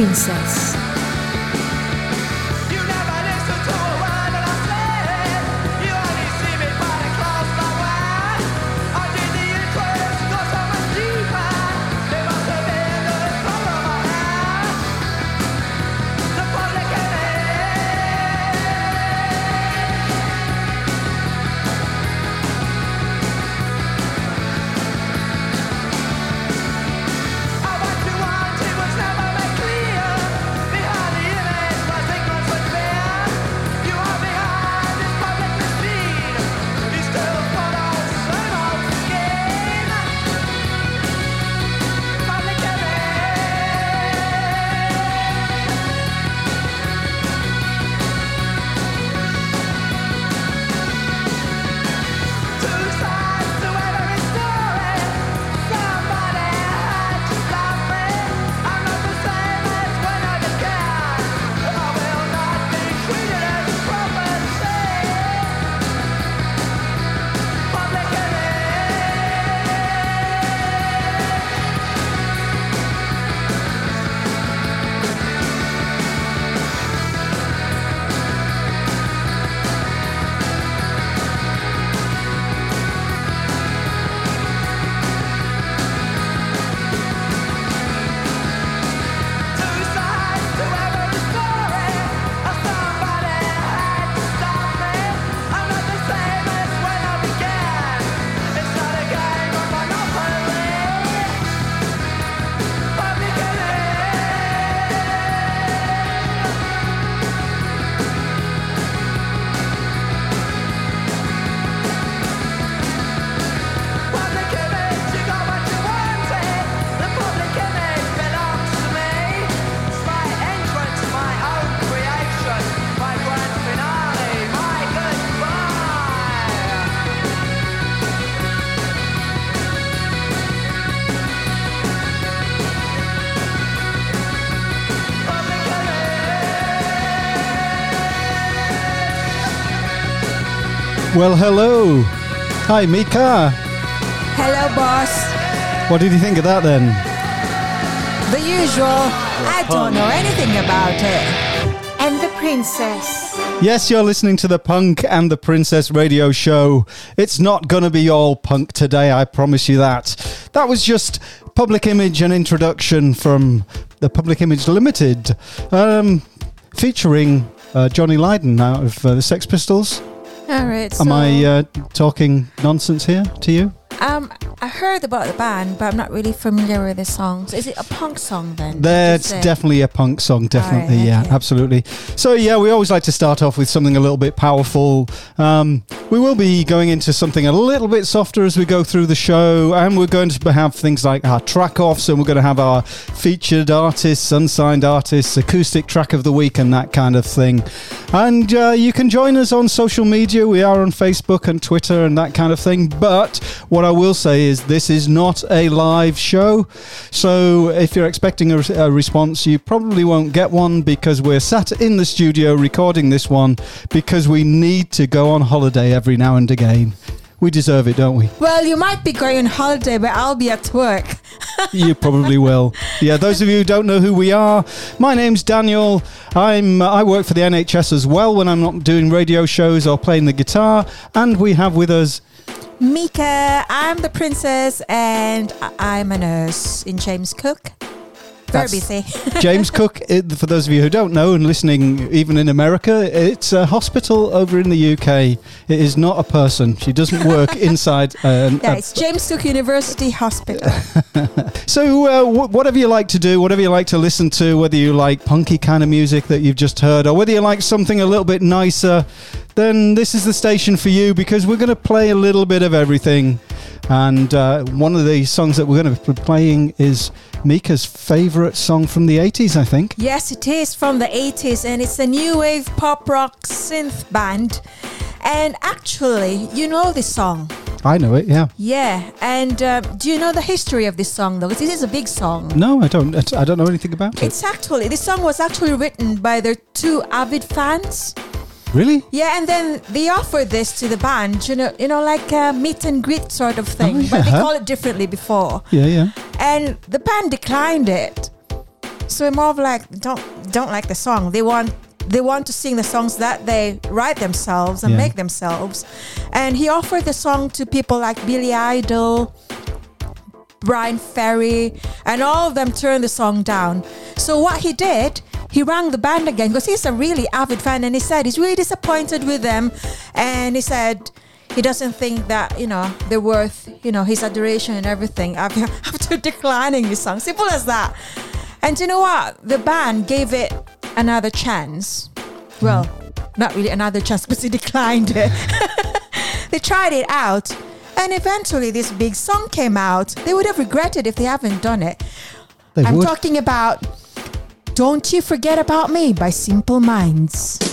Princess. Well, hello. Hi, Mika. Hello, boss. What did you think of that then? The usual. I don't know anything about it. And the Princess. Yes, you're listening to the Punk and the Princess radio show. It's not going to be all punk today, I promise you that. That was just Public Image and introduction from the Public Image Limited, um, featuring uh, Johnny Lydon out of uh, the Sex Pistols. All right. Am I uh, talking nonsense here to you? Um, I heard about the band, but I'm not really familiar with the songs. Is it a punk song then? That's definitely a punk song, definitely, Alright, yeah, okay. absolutely. So, yeah, we always like to start off with something a little bit powerful. Um, we will be going into something a little bit softer as we go through the show, and we're going to have things like our track offs, and we're going to have our featured artists, unsigned artists, acoustic track of the week, and that kind of thing. And uh, you can join us on social media. We are on Facebook and Twitter and that kind of thing. But what I will say is this is not a live show. So if you're expecting a, a response, you probably won't get one because we're sat in the studio recording this one because we need to go on holiday every now and again. We deserve it, don't we? Well, you might be going on holiday, but I'll be at work. you probably will. Yeah, those of you who don't know who we are, my name's Daniel. I'm uh, I work for the NHS as well when I'm not doing radio shows or playing the guitar, and we have with us Mika, I'm the princess, and I'm a nurse in James Cook. Very That's- busy. James Cook. It, for those of you who don't know and listening, even in America, it's a hospital over in the UK. It is not a person. She doesn't work inside. Uh, yeah, a- it's James Cook University Hospital. So, uh, wh- whatever you like to do, whatever you like to listen to, whether you like punky kind of music that you've just heard, or whether you like something a little bit nicer, then this is the station for you because we're going to play a little bit of everything. And uh, one of the songs that we're going to be playing is Mika's favourite song from the 80s, I think. Yes, it is from the 80s and it's a new wave pop rock synth band. And actually, you know this song. I know it, yeah. Yeah, and uh, do you know the history of this song though? 'Cause This is a big song. No, I don't. I don't know anything about it. It's actually, this song was actually written by their two avid fans. Really? Yeah, and then they offered this to the band, you know, you know, like a meet and greet sort of thing, Oh, but they yeah. call it differently before. Yeah, yeah. And the band declined it. So more of like don't don't like the song. They want they want to sing the songs that they write themselves and Yeah. make themselves. And he offered the song to people like Billy Idol, Bryan Ferry, and all of them turned the song down. So what he did, he rang the band again because he's a really avid fan, and he said he's really disappointed with them, and he said he doesn't think that you know they're worth you know his adoration and everything after, after declining his song. Simple as that. And you know what? The band gave it another chance. Well, not really another chance because he declined it. they tried it out and eventually this big song came out they would have regretted if they haven't done it They i'm would. talking about don't you forget about me by simple minds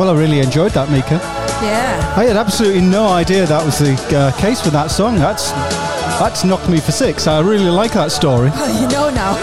Well, I really enjoyed that, Mika. yeah I had absolutely no idea that was the uh, case with that song. That's that's knocked me for six. I really like that story. you know now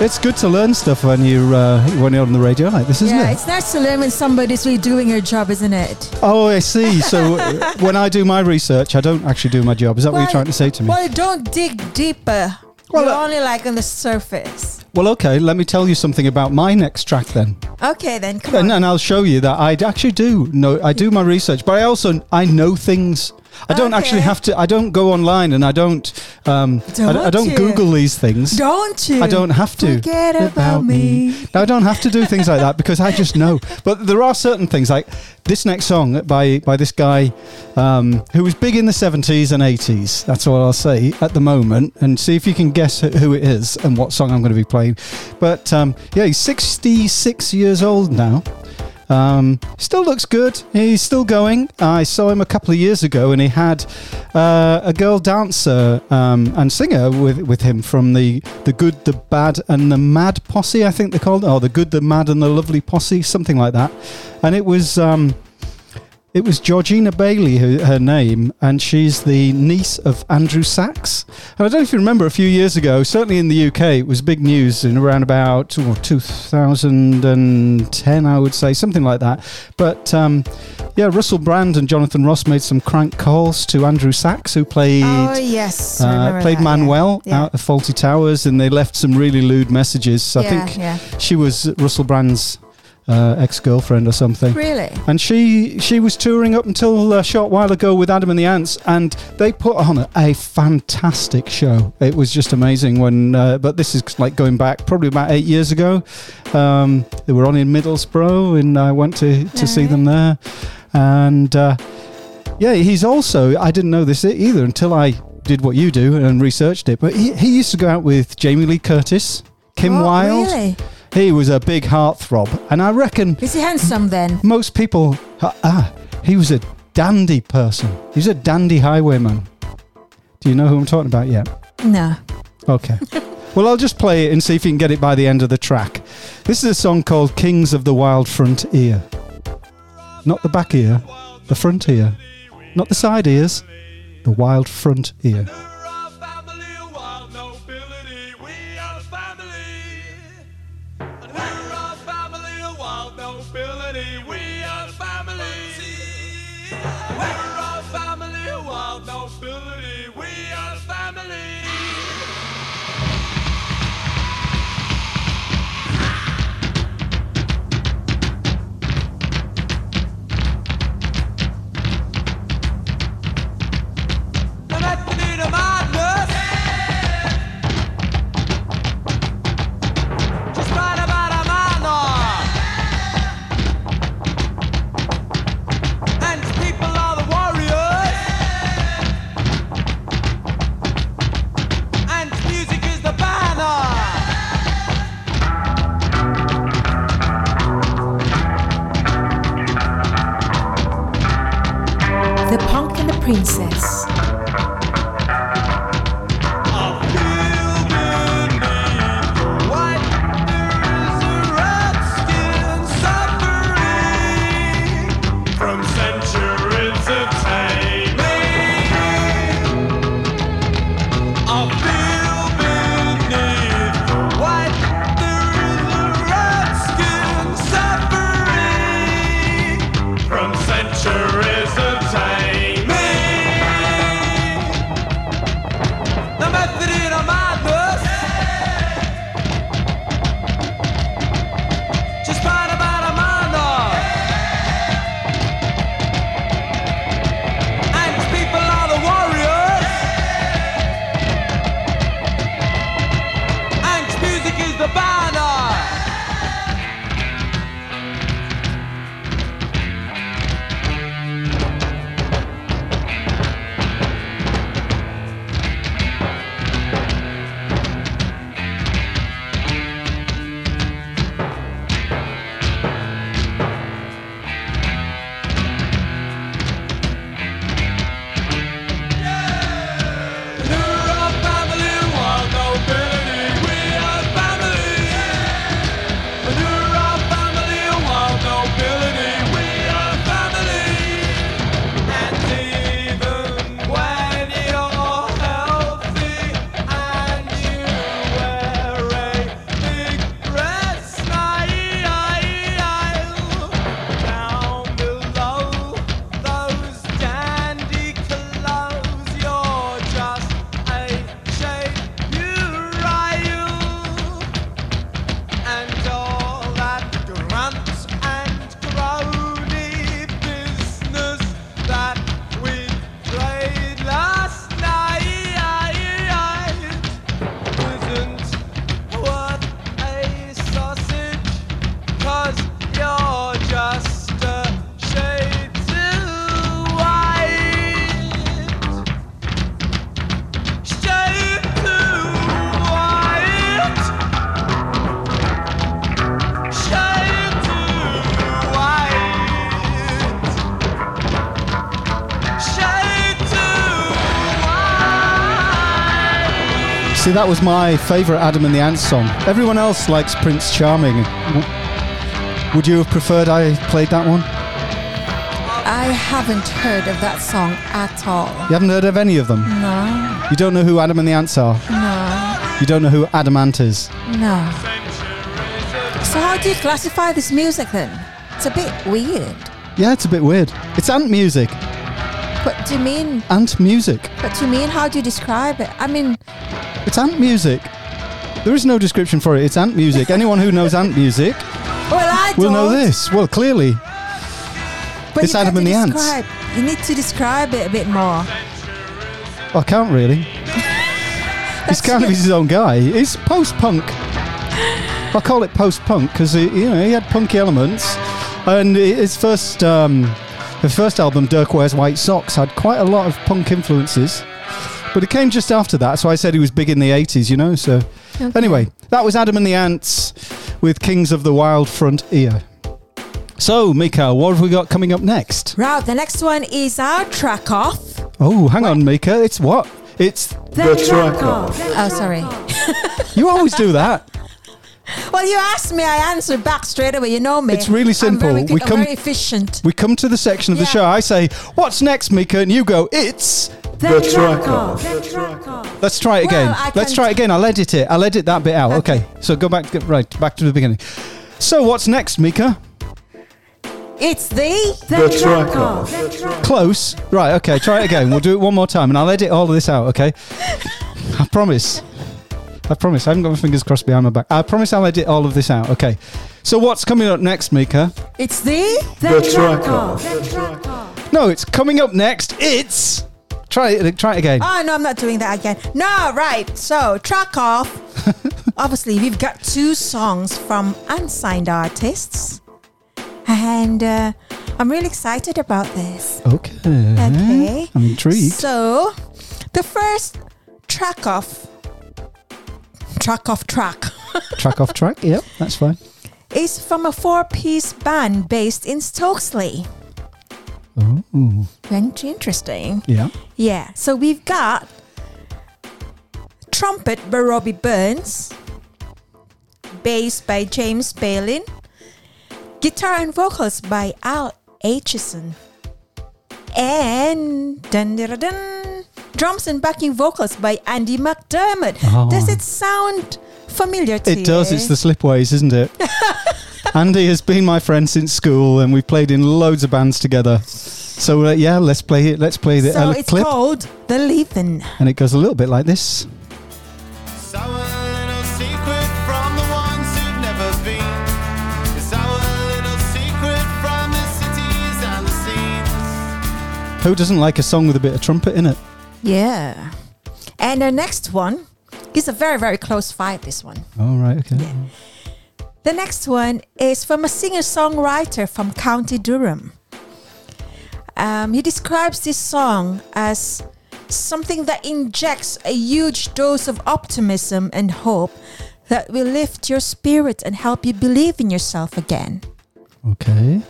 It's good to learn stuff when you uh, when you're on the radio like this, isn't yeah, it? Yeah, it's nice to learn when somebody's really doing her job, isn't it? Oh, I see. So uh, when I do my research, I don't actually do my job. Is that what you're trying to say to me? Well, don't dig deeper. Well, You're uh, only like on the surface. Well, okay. Let me tell you something about my next track then, Okay, then come and, on. and I'll show you that I actually do know. I do my research, but I also I know things. I don't actually have to. I don't go online and I don't. Um, I, Don't I don't you? Google these things. Don't you? I don't have to. Forget about me. No, I don't have to do things like that because I just know. But there are certain things like this next song by by this guy um, who was big in the seventies and eighties. That's all I'll say at the moment, and see if you can guess who it is and what song I'm going to be playing. But um, yeah, he's sixty six years old now. Um, still looks good. He's still going. I saw him a couple of years ago, and he had uh, a girl dancer um, and singer with with him from the the good, the bad, and the mad posse. I think they called it, or the good, the mad, and the lovely posse, something like that. And it was. Um, it was Georgina Baillie, who, her name, and she's the niece of Andrew Sachs. And I don't know if you remember a few years ago, certainly in the UK, it was big news in around about oh, 2010, I would say, something like that. But um, yeah, Russell Brand and Jonathan Ross made some crank calls to Andrew Sachs, who played. Oh yes, Uh, played that. Manuel Yeah. out of Fawlty Towers, and they left some really lewd messages. I yeah, think yeah. she was Russell Brand's uh, ex-girlfriend or something. Really? And she she was touring up until a short while ago with Adam and the Ants, and they put on a, a fantastic show. It was just amazing when. Uh, but this is like going back probably about eight years ago. Um, they were on in Middlesbrough, and I went to to see them there. And uh, yeah, he's also I didn't know this either until I did what you do and researched it. But he, he used to go out with Jamie Lee Curtis, Kim Oh, Wilde. Really? He was a big heartthrob, and I reckon Is he handsome then? most people ah, he was a dandy person. He was a dandy highwayman. Do you know who i'm talking about yet? No. okay. Well i'll just play it and see if you can get it by the end of the track. This is a song called kings of the wild front ear. Not the back ear the front ear. Not the side ears the wild front ear that was my favourite Adam and the Ants song. Everyone else likes Prince Charming. Would you have preferred I played that one? I haven't heard of that song at all. You haven't heard of any of them? No, You don't know who Adam and the Ants are? no, You don't know who Adam Adamant is? no. So how do you classify this music then? It's a bit weird. Yeah, it's a bit weird. It's ant music. What do you mean? Ant music. What do you mean? How do you describe it? I mean, It's ant music. There is no description for it. It's ant music. Anyone who knows ant music well, I will don't. know this. Well, clearly. But It's you've Adam and the Ants. describe- You need to describe it a bit more. I can't really. He's kind of his own guy. He's post-punk. I call it post-punk because you know he had punky elements, and his first um, his first album, Dirk Wears White Socks, had quite a lot of punk influences. But it came just after that, so I said he was big in the '80s, you know. So Okay. anyway, that was Adam and the Ants with Kings of the Wild Frontier. So, Mika, what have we got coming up next? Right, the next one is our track off. Oh, hang on, Mika. It's what? It's The, track off. Oh, sorry. you always do that. Well, you asked me, I answered back straight away. You know me. It's really simple. I'm very, We I'm come- very efficient. We come to the section of the show. I say, "What's next, Mika?" And you go, "It's." The, track off. The track off. Let's try it again. I Let's try it again. I'll edit it. I'll edit that bit out. Okay. Okay. So go back. Get, right back to the beginning. So what's next, Mika? It's the the, track off. Close. Right. Okay. Try it again. we'll do it one more time, and I'll edit all of this out. Okay. I promise. I promise. I haven't got my fingers crossed behind my back. I promise I'll edit all of this out. Okay. So what's coming up next, Mika? It's the the, track off. The track off. No, it's coming up next. It's. Try it. Try it again. Oh no, I'm not doing that again. No, right. So track off. Obviously, we've got two songs from unsigned artists, and uh, I'm really excited about this. Okay. Okay. I'm intrigued. So, the first track off, track off track, track off track. Yep, that's fine. is from a four-piece band based in Stokesley. Oh, Very interesting. yeah. Yeah. So we've got trumpet by Robbie Burns, bass by James Palin, guitar and vocals by Al Aitchison, and dun, dun, dun, drums and backing vocals by Andy McDermott. Oh. Does ah. it sound familiar to you? It does. It's the Slipways, isn't it? Andy has been my friend since school, and we've played in loads of bands together. So uh, yeah, let's play it. Let's play the so uh, it's clip, called The Leaving. and it goes a little bit like this. Sour little secret from the ones who've never been. It's our little secret from the cities and the scenes. Who doesn't like a song with a bit of trumpet in it? Yeah. And the next one is a very, very close fight, this one. All right. Okay. The next one is from a singer songwriter from County Durham. Um, he describes this song as something that injects a huge dose of optimism and hope that will lift your spirit and help you believe in yourself again. Okay.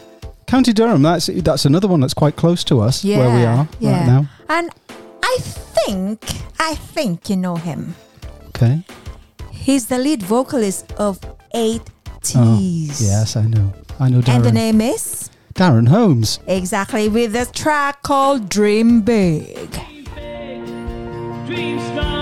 County Durham. That's that's another one that's quite close to us where we are right now. And I think, I think you know him. Okay. He's the lead vocalist of Eight T's. Oh, yes, I know. I know Darren. And the name is? Darren Holmes. Exactly, with a track called Dream Big. Dream strong,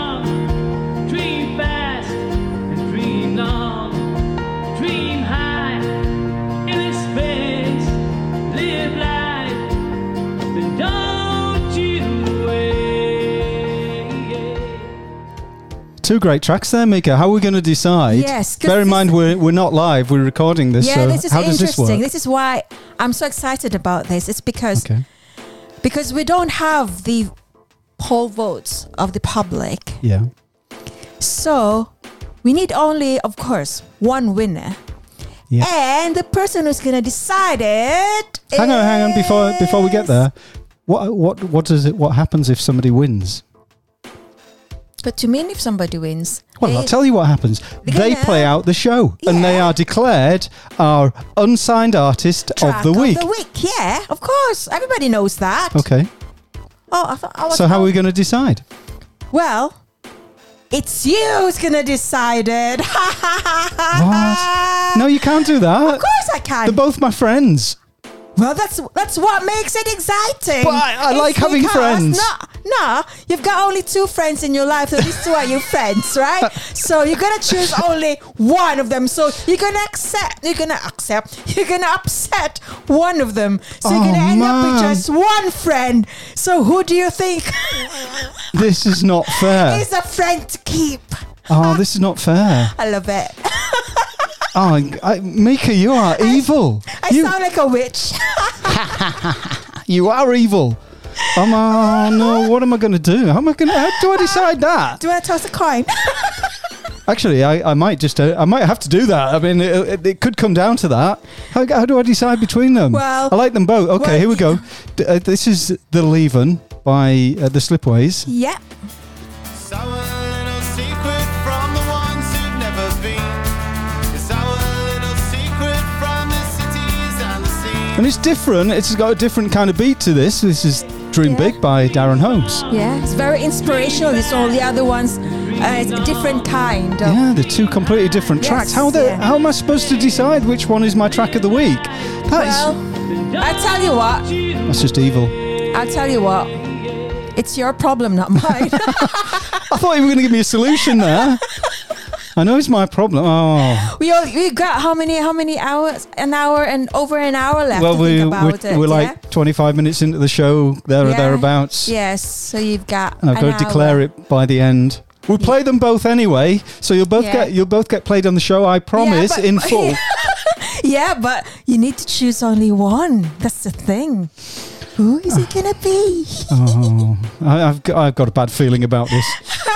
Two great tracks there, Mika. How are we going to decide? Yes, Bear in mind we're we're not live. We're recording this. yeah, so this is how does this interesting. work? This is why I'm so excited about this. It's because okay. because we don't have the poll votes of the public. Yeah. So we need only, of course, one winner. Yeah. And the person who's going to decide it. Hang on, hang on. Before before we get there, what what what does it? What happens if somebody wins? But to mean if somebody wins. Well, I'll tell you what happens. Gonna- play out the show, and they are declared our unsigned artist of the week. the week, yeah, of course. Everybody knows that. Okay. Oh, I thought I was. So how are we going to decide? Well, It's you who's gonna decide it. What? No, you can't do that. Of course I can. They're both my friends. Well, that's that's what makes it exciting. But I- I It's like having friends. No, no, you've got only two friends in your life, so these two are your friends, right? So you're gonna choose only one of them. So you're gonna accept. You're gonna accept. You're gonna upset one of them. So you're Oh, gonna end up with just one friend. So who do you think This is not fair. is a friend to keep? Oh, this is not fair. I love it. Oh, I, Mika, you are evil. I You, sound like a witch. you are evil. Um, oh no, what am I going to do? How am I going to? How do I decide that? do I toss a coin? Actually, I, I might just, uh, I might have to do that. I mean, it, it, it could come down to that. How, how do I decide between them? Well- I like them both. Okay, well, here we go. D- uh, this is the Leavin by uh, the Slipways. Yep. It's And it's different. It's got a different kind of beat to this. This is Dream Yeah. Big by Darren Holmes. Yeah, it's very inspirational. It's all the other ones. Uh, it's a different kind. Yeah, they're two completely different Yes, tracks. How the, yeah. how am I supposed to decide which one is my track of the week? That is Well, I tell you what. that's just evil. I'll tell you what. It's your problem, not mine. I thought you were going to give me a solution there. I know it's my problem. Oh, we all, we got how many how many hours? An hour and over an hour left well, to we, think we're, it. we're yeah? like 25 minutes into the show, there or thereabouts. yes. So you've got. And I've got to declare it by the end. We'll play them both anyway, so you'll both Yeah. get you'll both get played on the show. I promise but- in full. Yeah, but you need to choose only one. That's the thing. Who is it gonna be? oh, I, I've got, I've got a bad feeling about this.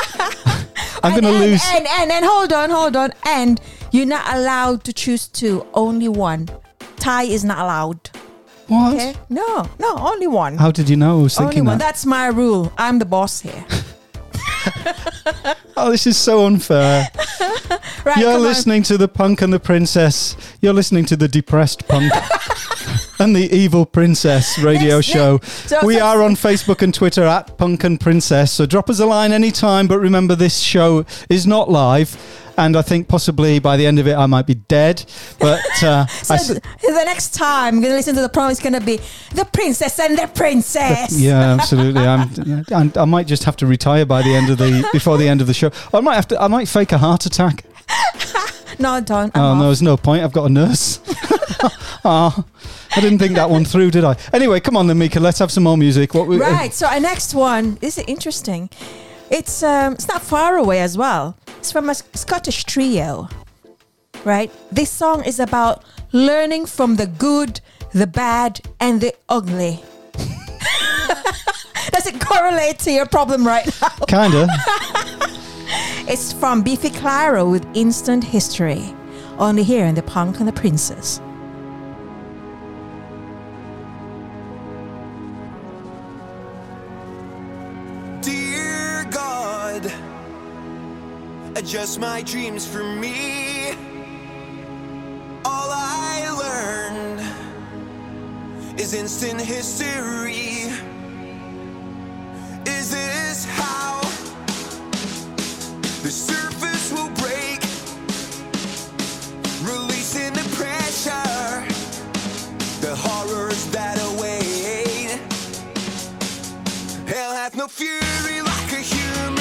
I'm going to lose. And, and and hold on, hold on. And you're not allowed to choose two. Only one. Tie is not allowed. what? Okay? No, no, only one. How did you know I was only thinking one. that? That's my rule. I'm the boss here. Oh, this is so unfair. Right, You're come on. listening to the punk and the princess. You're listening to the depressed punk and the evil princess radio show. so- we are on Facebook and Twitter at punk and princess. So drop us a line anytime. But remember, this show is not live. And I think possibly by the end of it, I might be dead. But uh, So s- the next time I'm gonna listen to the program, it's gonna be the princess and the princess. yeah, absolutely. I'm, and I might just have to retire by the end of the before the end of the show. I might have to. I might fake a heart attack. No, don't. I'm Oh off. no, there's no point. I've got a nurse. oh, I didn't think that one through, did I? Anyway, come on then, Mika. Let's have some more music. What we, Right. So our next one is interesting. It's um, it's not far away as well. It's from a Scottish trio. Right. This song is about learning from the good, the bad, and the ugly. Does it correlate to your problem right now? Kinda. It's from Biffy Clyro with Instant History. Only here in The Punk and the Princess. Adjust my dreams for me. All I learned is instant history. Is this how the surface will break? Releasing the pressure, the horrors that await. Hell hath no fury like a human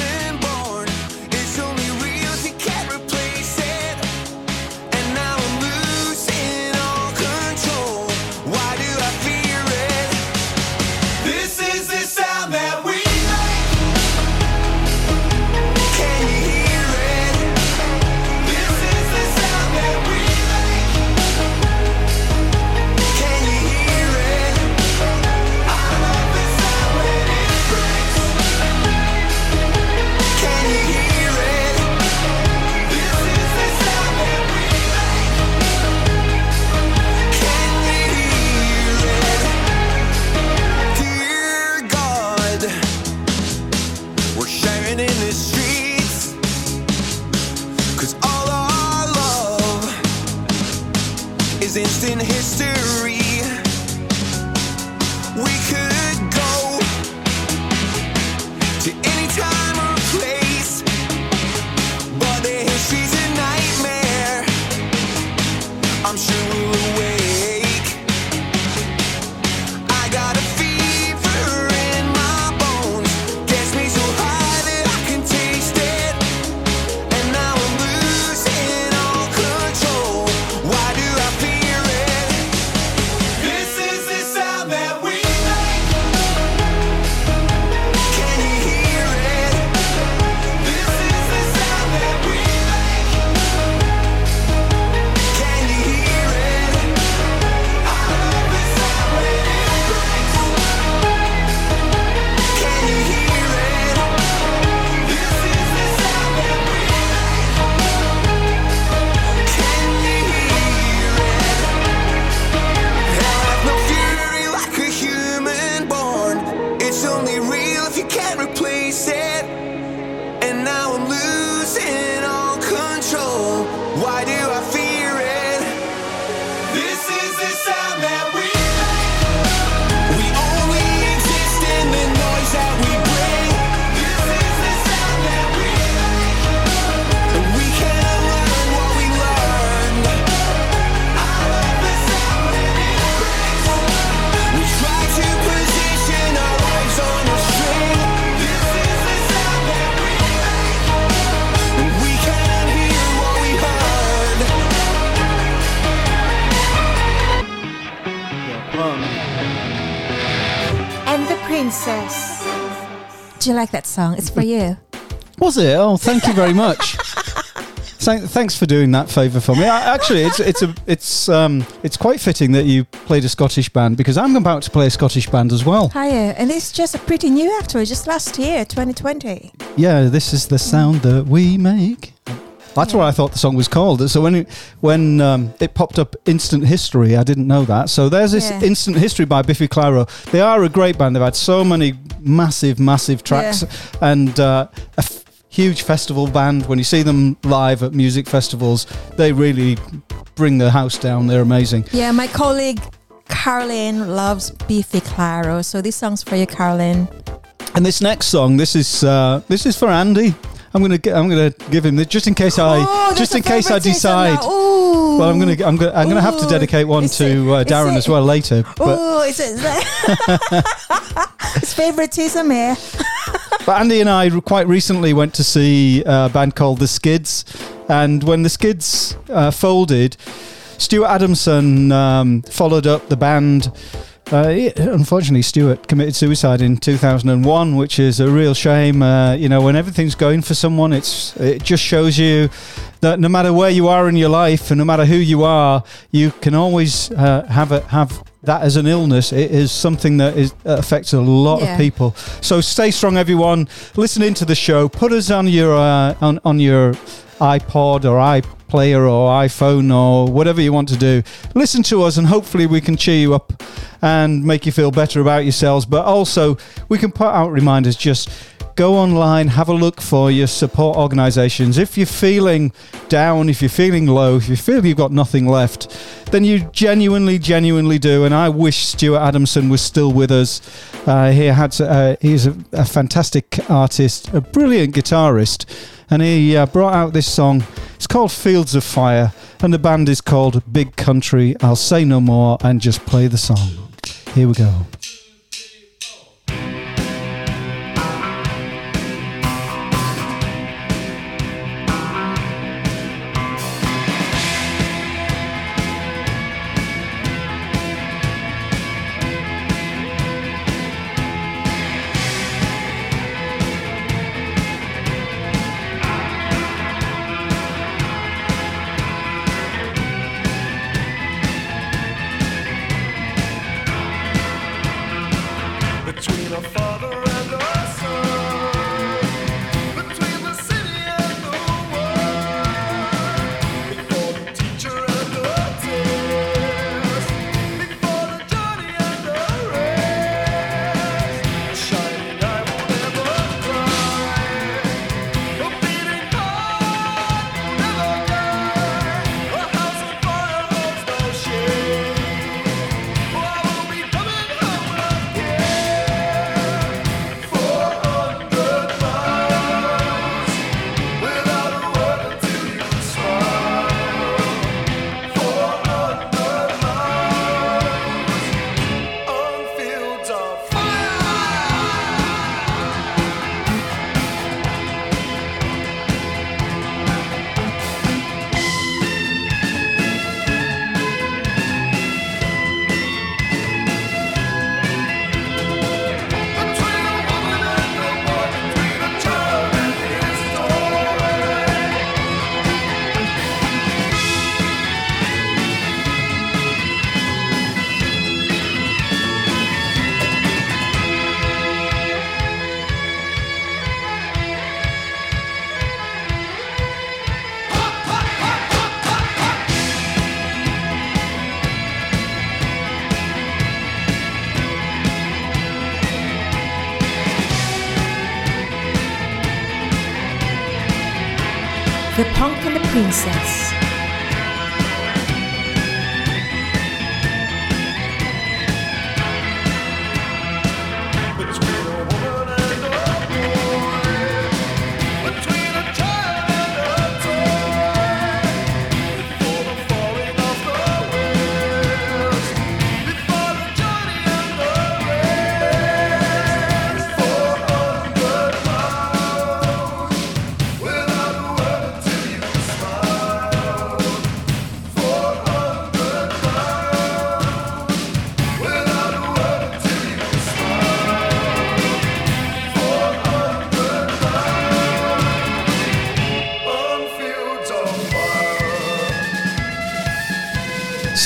song? It's for you. Was it? Oh, thank you very much. Thanks for doing that favour for me. I, actually, it's it's a it's um it's quite fitting that you played a Scottish band because I'm about to play a Scottish band as well. Hiya. And it's just a pretty new actually, just last year, 2020. Yeah, this is the sound that we make. That's what I thought the song was called. So when it, when um, it popped up, Instant History, I didn't know that. So there's this Yeah. Instant History by Biffy Clyro. They are a great band. They've had so many massive, massive tracks and uh, a f- huge festival band. When you see them live at music festivals, they really bring the house down. They're amazing. Yeah, my colleague Caroline loves Biffy Clyro, So this song's for you, Caroline. And this next song, this is uh, this is for Andy. I'm gonna get, I'm gonna give him this just in case I Oh, just in case I decide. Well, I'm gonna I'm gonna I'm gonna have to dedicate one Is to uh, Darren it- as well later. But Oh, is it? it's favoritism here. but Andy and I quite recently went to see a band called the Skids, and when the Skids uh, folded, Stuart Adamson um, followed up the band. Uh, he- unfortunately, Stuart committed suicide in 2001, which is a real shame. Uh, you know, when everything's going for someone, it's it just shows you that no matter where you are in your life and no matter who you are, you can always uh, have a, have that as an illness. It is something that is affects a lot Yeah. of people. So stay strong, everyone. Listen into the show. Put us on your uh, on on your iPod or iPlayer or iPhone or whatever you want to do. Listen to us, and hopefully we can cheer you up and make you feel better about yourselves. But also, we can put out reminders. Just go online, have a look for your support organisations. If you're feeling down, if you're feeling low, if you feel you've got nothing left, then you genuinely, genuinely do. And I wish Stuart Adamson was still with us. Uh, he had, uh, he's a, a fantastic artist, a brilliant guitarist, and he uh, brought out this song. It's called Fields of Fire, and the band is called Big Country. I'll say no more and just play the song. Here we go.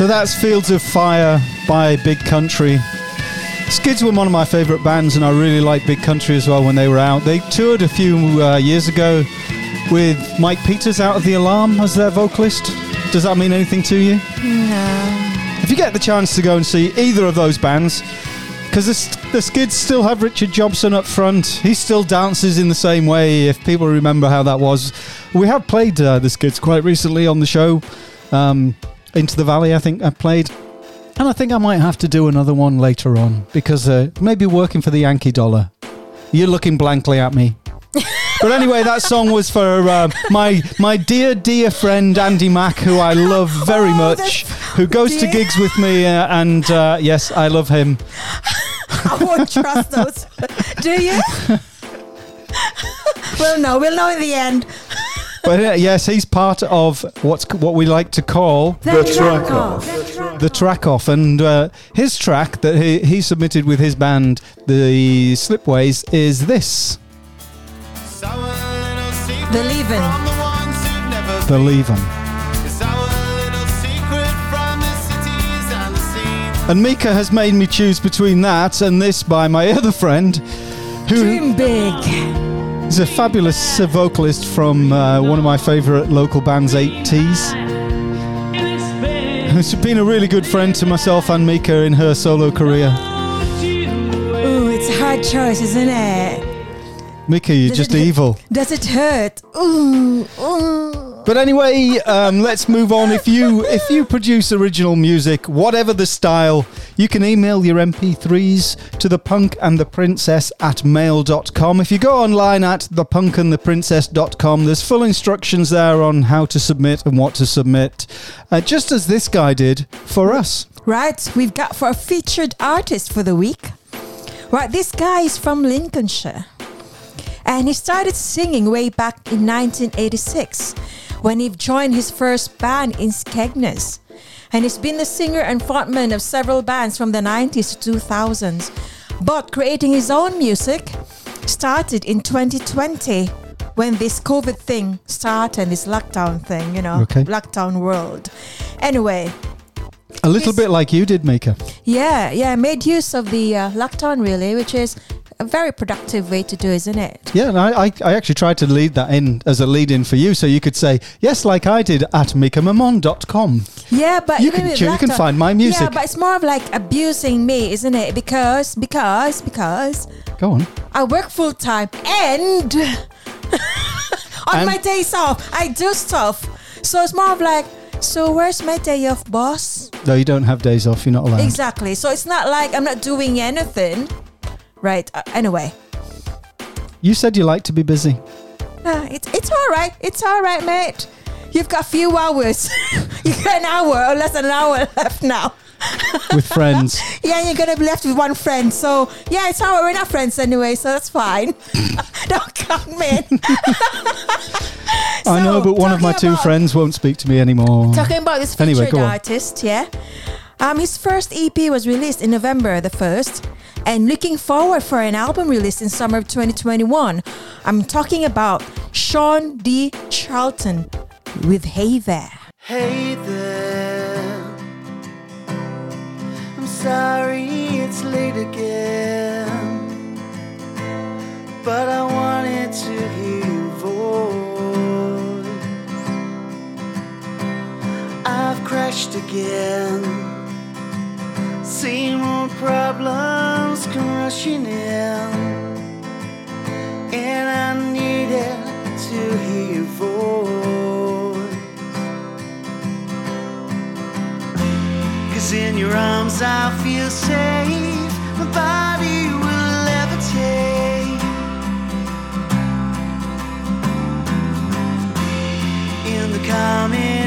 So that's Fields of Fire by Big Country. Skids were one of my favourite bands, and I really liked Big Country as well when they were out. They toured a few uh, years ago with Mike Peters out of the Alarm as their vocalist. Does that mean anything to you? No. If you get the chance to go and see either of those bands, because the, the Skids still have Richard Jobson up front, he still dances in the same way. If people remember how that was, we have played uh, the Skids quite recently on the show. Um, Into the Valley, I think I played. And I think I might have to do another one later on because uh, maybe working for the Yankee Dollar. You're looking blankly at me. but anyway, that song was for uh, my my dear dear friend Andy Mack, who I love very Oh, much, who goes to gigs with me, uh, and uh, yes, I love him. I won't trust those. Do you? we'll know. We'll know in the end. But uh, yes, he's part of what's what we like to call The track off. the track off, and uh, his track that he, he submitted with his band, the Slipways, is this. Believin'. Believe 'em. And Mika has made me choose between that and this by my other friend, who Dream big. Is a fabulous uh, vocalist from uh, one of my favourite local bands, 80s. Who's been a really good friend to myself and Mika in her solo career. Ooh, it's a hard choice, isn't it? Mika, you're Does just it evil. Does it hurt? Ooh, ooh. But anyway, um, let's move on. If you if you produce original music, whatever the style, you can email your MP3s to the punk and the princess at mail.com. If you go online at thepunkandtheprincess.com, there's full instructions there on how to submit and what to submit, uh, just as this guy did for us. Right, we've got for a featured artist for the week. Right, this guy is from Lincolnshire. And he started singing way back in 1986 when he joined his first band in Skegness. And he's been the singer and frontman of several bands from the 90s to 2000s. But creating his own music started in 2020 when this COVID thing started, this lockdown thing, you know, Okay. lockdown world. Anyway, A little bit like you did, Mika. yeah, yeah, made use of the uh, lockdown really, which is a very productive way to do, isn't it? Yeah, and I, I, I actually tried to lead that in as a lead in for you so you could say, yes, like I did at mikamamon.com. Yeah, but You can you can uh, find my music. Yeah, but it's more of like abusing me, isn't it? Because because because Go on. I work full time and on And- my days off I do stuff. So it's more of like, so where's my day off, boss? No, you don't have days off. You're not allowed. Exactly. So it's not like I'm not doing anything. Right. Uh, anyway. You said you like to be busy. Ah, it's it's all right. It's all right, mate. You've got a few hours. you got an hour or less than an hour left now. with friends. Yeah, you're gonna be left with one friend. So yeah, it's all right. We're not friends anyway, so that's fine. Don't count me. in. I know, but one of my two about- friends won't speak to me anymore. Talking about this featured Anyway, artist, yeah. Um, his first EP was released in November the first, and looking forward for an album release in summer of 2021. I'm talking about Sean D. Charlton with Hey There. Hey there. I'm sorry it's late again. But I wanted to hear your voice. I've crashed again. Same old problems come rushing in. And I needed to hear your voice. Cause in your arms I feel safe. My body will levitate. In the calming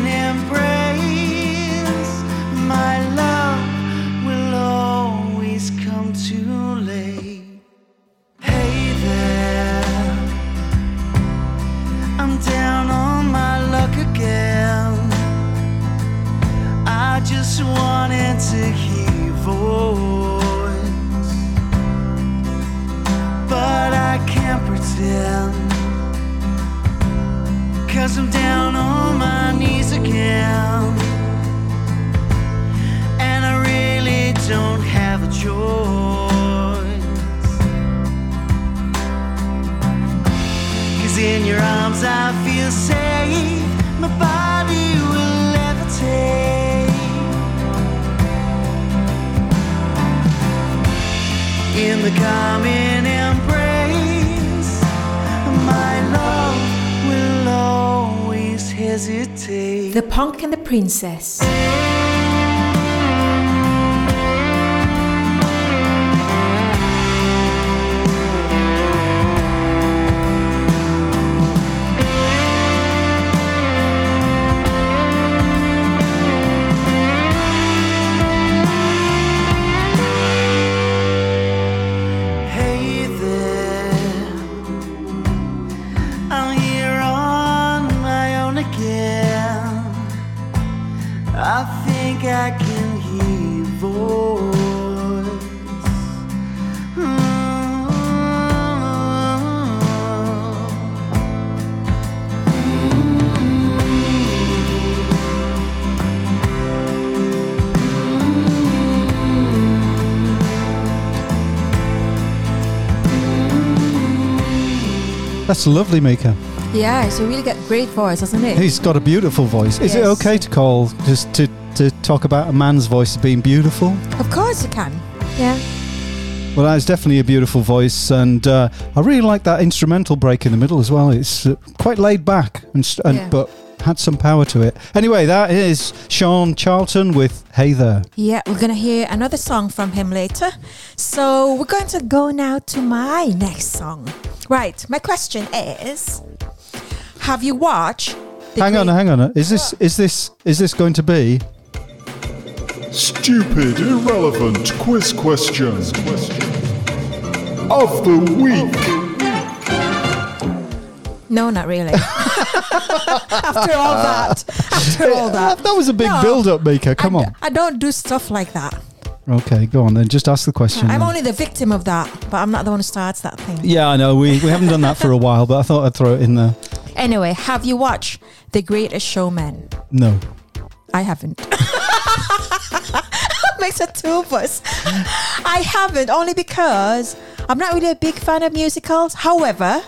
just wanted to hear your voice, but I can't pretend. Cause I'm down on my knees again. And I really don't have a choice. Cause in your arms I feel safe. My body In the embrace, my love will always hesitate. The Punk and the Princess. That's a lovely, Mika. Yeah, it's a really got great voice, hasn't it? He's got a beautiful voice. Is it okay to call just to to talk about a man's voice being beautiful? Of course you can. Yeah. Well, that is definitely a beautiful voice, and uh, I really like that instrumental break in the middle as well. It's uh, quite laid back, and, st- and Yeah. but had some power to it. Anyway, that is Sean Charlton with "Hey There." Yeah, we're gonna hear another song from him later. So we're going to go now to my next song. Right, my question is Have you watched hang on, hang on. Is this is this is this going to be? Stupid, irrelevant quiz questions of the week. No, not really. after all uh, that. After all that. That was a big No, build-up, Mika. Come I, on. I don't do stuff like that. Okay, go on then. Just ask the question. I'm then. only the victim of that, but I'm not the one who starts that thing. Yeah, I know. We we haven't done that for a while, but I thought I'd throw it in there. Anyway, have you watched The Greatest Showman? No. I haven't. That makes a two of us. I haven't only because I'm not really a big fan of musicals. However,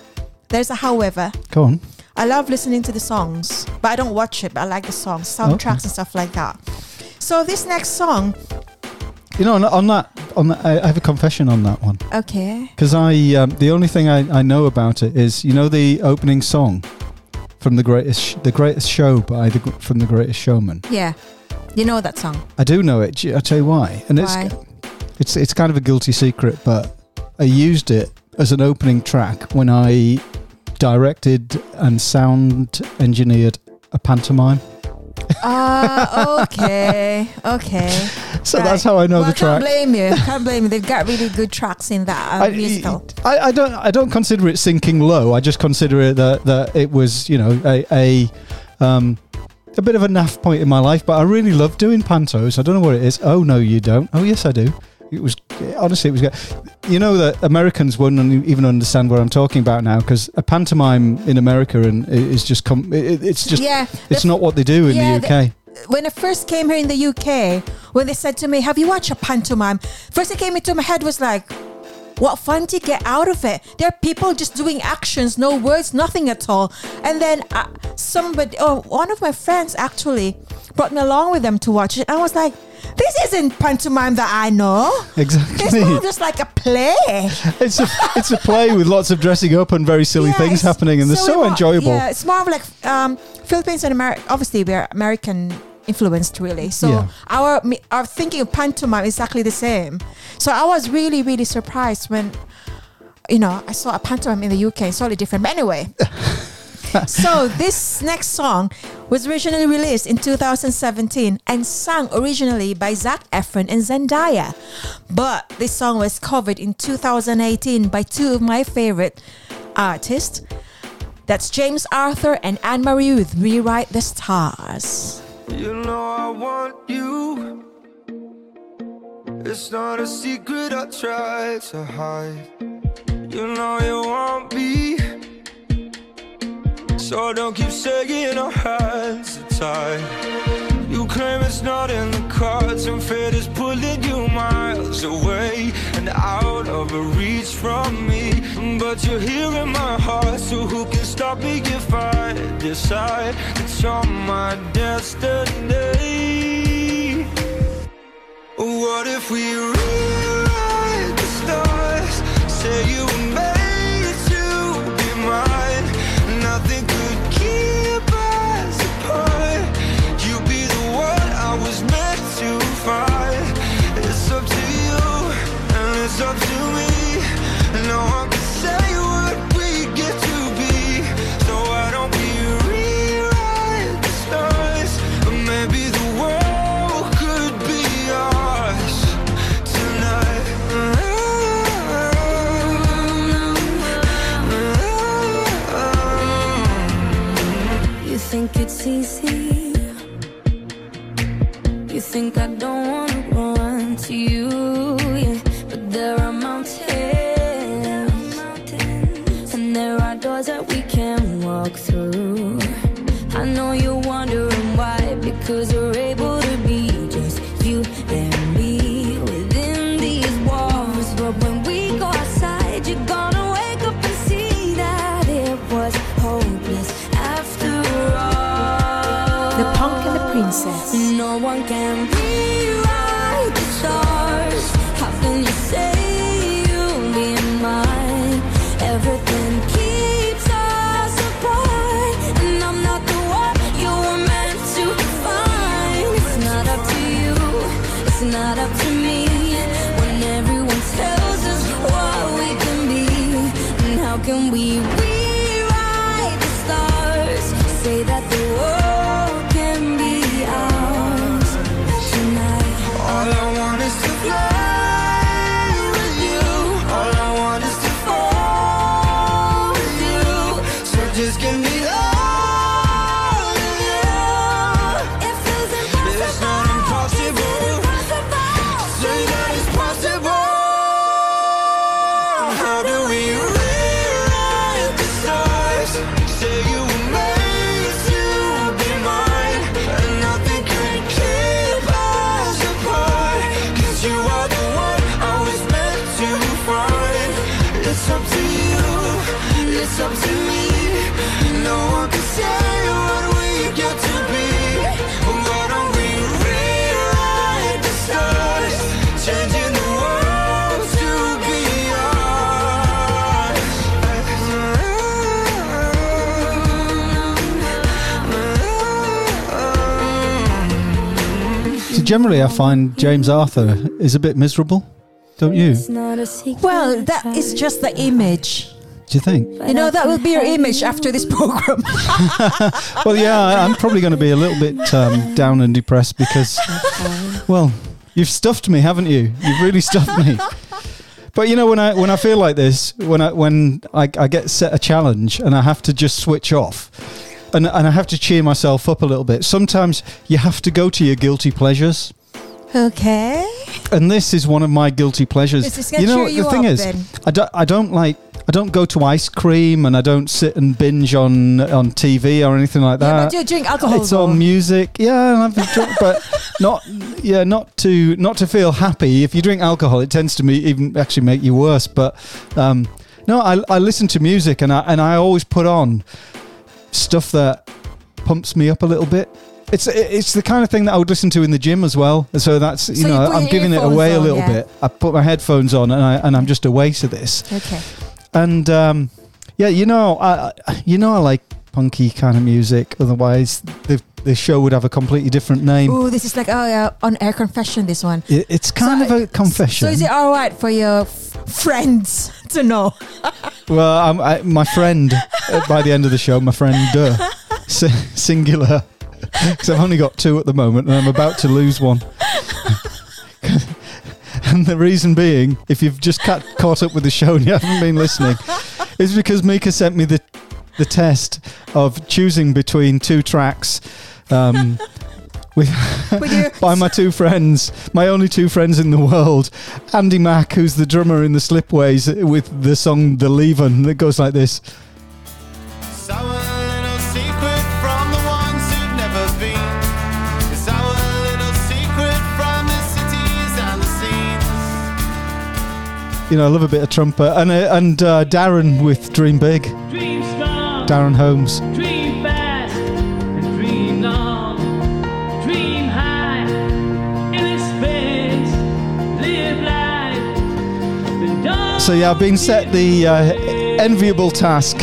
there's a however. Go on. I love listening to the songs, but I don't watch it. But I like the songs, soundtracks, and stuff like that. So this next song, You know, on, on that, on that, I I have a confession on that one okay, because I um, the only thing I, I know about it is you know the opening song from the greatest Sh- the greatest show by the from the Greatest Showman. yeah, you know that song. I do know it. I tell you why, and it's it's it's kind of a guilty secret, but I used it as an opening track when I directed and sound engineered a pantomime. Ah, okay, okay. So Right. that's how I know well, the track. I can't blame you. Can't blame you. They've got really good tracks in that uh, I, musical. I, I don't I don't consider it sinking low. I just consider it that, that it was you know a, a um a bit of a naff point in my life. But I really love doing pantos. I don't know what it is. Oh no, you don't. Oh yes, I do. It was honestly it was good. You know that Americans wouldn't even understand what I'm talking about now because a pantomime in America and is just com- it, it's just yeah, it's the not what they do in yeah, the UK. when I first came here in the UK, when they said to me, "Have you watched a pantomime?" First thing came into my head was like, "What fun to get out of it?" There are people just doing actions, no words, nothing at all. And then uh, somebody, oh, one of my friends actually brought me along with them to watch it. I was like, "This isn't pantomime that I know. Exactly. It's more just like a play." It's a it's a play with lots of dressing up and very silly Yeah, things happening, and they're so, wa- enjoyable. Yeah, it's more of like um, Philippines and America. Obviously, we're American influenced, really. So Yeah. our our thinking of pantomime is exactly the same. So I was really really surprised when you know I saw a pantomime in the UK. It's totally different. But anyway. so this next song was originally released in 2017 and sung originally by Zac Efron and Zendaya. But this song was covered in 2018 by two of my favorite artists. That's James Arthur and Anne Marie with Rewrite the Stars. You know I want you. It's not a secret I try to hide. You know you want me. So don't keep saying our hands tied. You claim it's not in the cards, and fate is pulling you miles away and out of reach from me. But you're here in my heart, so who can stop me if I decide it's you're my destiny? What if we rewrite the stars? Say you were up to me. No one say what we get to be. So don't rewrite the stars? Maybe the world could be ours tonight. You think it's easy. You think I don't wanna run to you, walk through. I know you're it's up to me. No one can say what we get to be. Why don't we rewrite the stars? Changing the world to be ours. So generally, I find James Arthur is a bit miserable, don't you? It's not a secret. Well, that is just the image. Do you think? You know, that will be your image after this program. Well, yeah, I'm probably going to be a little bit um, down and depressed because, well, you've stuffed me, haven't you? You've really stuffed me. But you know, when I when I feel like this, when I when I, I get set a challenge and I have to just switch off, and and I have to cheer myself up a little bit. Sometimes you have to go to your guilty pleasures. okay. and this is one of my guilty pleasures. You know, you the thing is, then. I don't, I don't like, I don't go to ice cream, and I don't sit and binge on on TV or anything like that. Yeah, but you drink alcohol. it's on music, yeah, and I've drunk, but not, yeah, not to not to feel happy. If you drink alcohol, it tends to me even actually make you worse. But um, no, I, I listen to music, and I and I always put on stuff that pumps me up a little bit. It's it's the kind of thing that I would listen to in the gym as well. And so that's you So know put I'm giving it away a little yeah. bit. I put my headphones on and I and I'm just away to this. Okay. And um, yeah, you know, I you know I like punky kind of music. Otherwise, the the show would have a completely different name. Oh, this is like oh yeah, on air confession. This one. It, it's kind So, of a confession. So is it all right for your f- friends to know? Well, I'm, I, my friend, uh, by the end of the show, my friend, uh, si- singular, because I've only got two at the moment and I'm about to lose one. And the reason being, if you've just ca- caught up with the show and you haven't been listening, is because Mika sent me the, the test of choosing between two tracks. Um, with With by my two friends, my only two friends in the world, Andy Mack, who's the drummer in the Slipways, with the song "The Leven" that goes like this. Sour You know, I love a bit of trumpet. And uh, and uh, Darren with Dream Big. Dream strong, Darren Holmes. dream fast, and dream long. Dream high in space, live life. Then So yeah, I've been set the uh, enviable task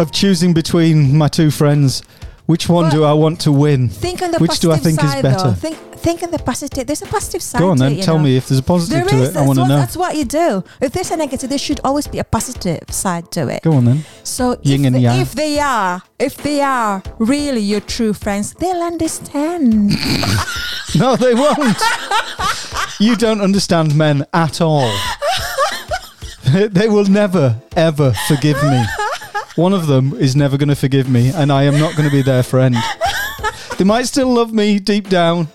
of choosing between my two friends. Which one do I want to win? Think on the Which do I positive think is side, better? Think on the positive. There's a positive side. Go on then, it, tell know. me if there's a positive There to is. it. I want to know. that's what you do. If there's a negative, there should always be a positive side to it. Go on then. So Yin if, and yang. if they are, if they are really your true friends, they'll understand. No, they won't. you don't understand men at all. they will never, ever forgive me. One of them is never going to forgive me, and I am not going to be their friend. They might still love me deep down,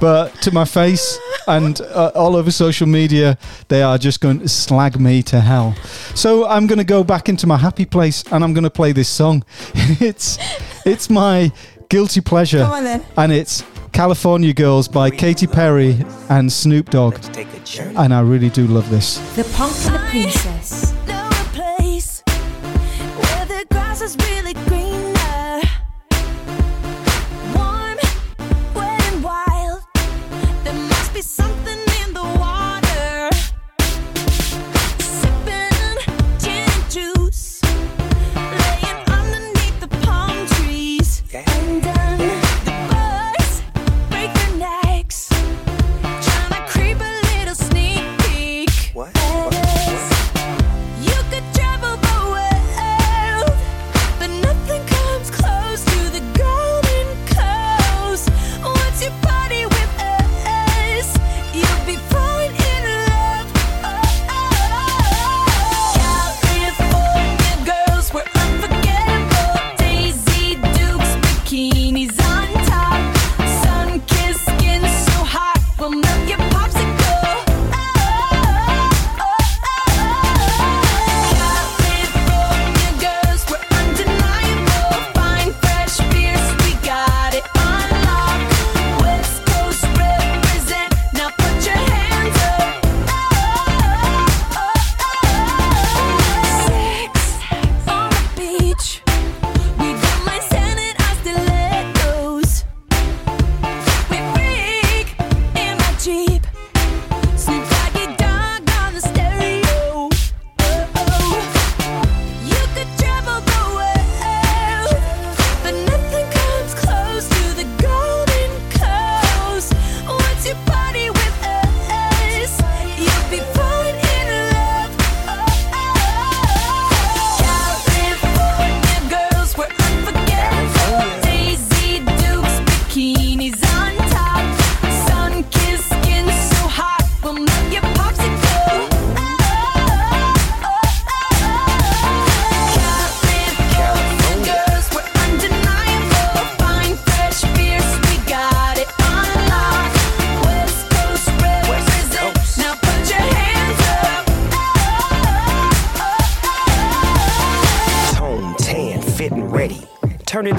but to my face and uh, all over social media, they are just going to slag me to hell. So I'm going to go back into my happy place, and I'm going to play this song. it's it's my guilty pleasure Come on then. and it's California Girls by Katy Perry and Snoop Dogg. And I really do love this. The Punk and the Princess.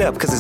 Up cause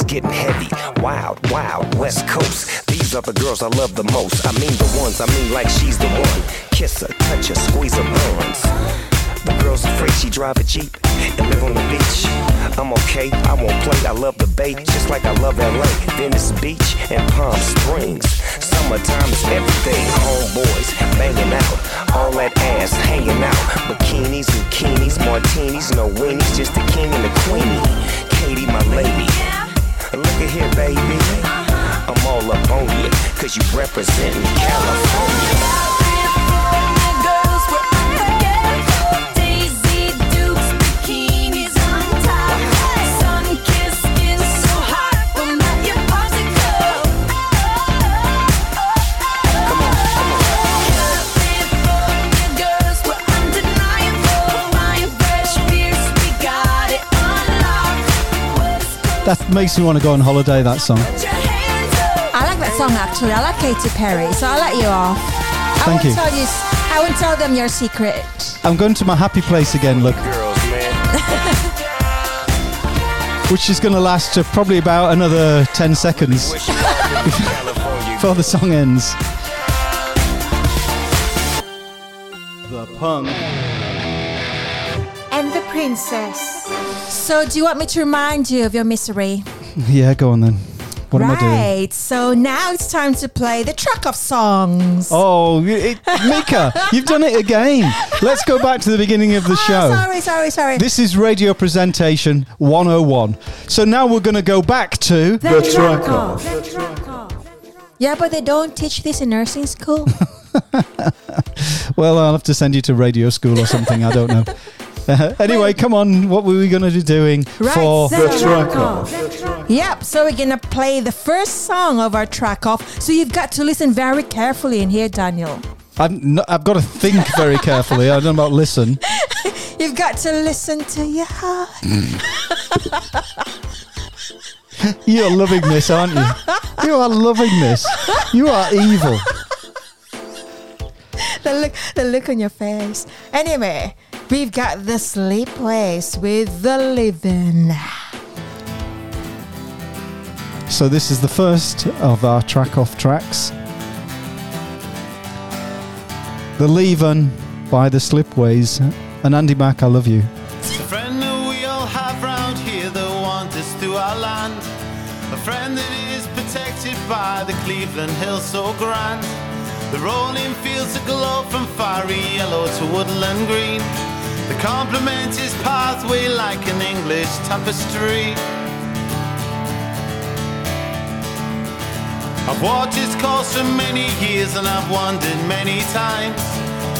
makes me want to go on holiday, that song. put your hands up. I like that song actually. I like Katy Perry, so I'll let you off. I Thank won't you. tell you. I won't tell them your secret. I'm going to my happy place again, look, Girls, which is going to last uh, probably about another 10 seconds Wish you all could be California before the song ends. The punk. And the princess. So, do you want me to remind you of your misery? Yeah, go on then. What am I doing? right. So now it's time to play the track of songs. Oh, it, Mika, you've done it again. Let's go back to the beginning of the Oh, show. sorry, sorry, sorry. This is radio presentation 101. So now we're going to go back to The track off. yeah, but they don't teach this in nursing school. Well, I'll have to send you to radio school or something. I don't know. Uh, anyway, come on. What were we going to be doing Right, for The track off. Yep. So we're gonna play the first song of our track off. So you've got to listen very carefully in here, Daniel. I've, n- I've got to think very carefully. I don't know about listen. You've got to listen to your heart. You're loving this, aren't you? You are loving this. You are evil. the look, the look on your face. Anyway, we've got the Slipways with the Leven. So this is the first of our track off tracks. The Leven by the Slipways. And Andy Mack, I love you. A friend that we all have round here that wants us to our land. A friend that is protected by the Cleveland Hills so grand. The rolling fields aglow from fiery yellow to woodland green. The complement his pathway like an English tapestry. I've watched his course for many years and I've wondered many times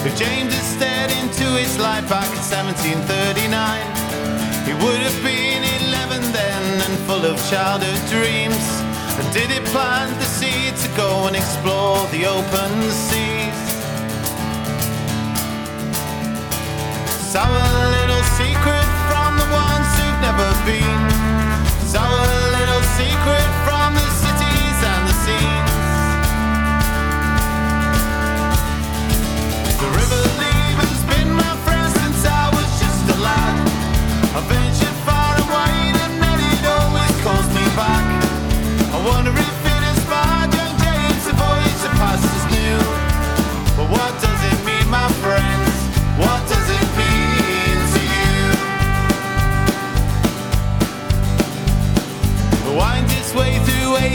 if James had stared into his life back in 1739. He would have been 11 then and full of childhood dreams. And did he plant the seed to go and explore the open seas? It's our little secret from the ones who've never been. It's our little secret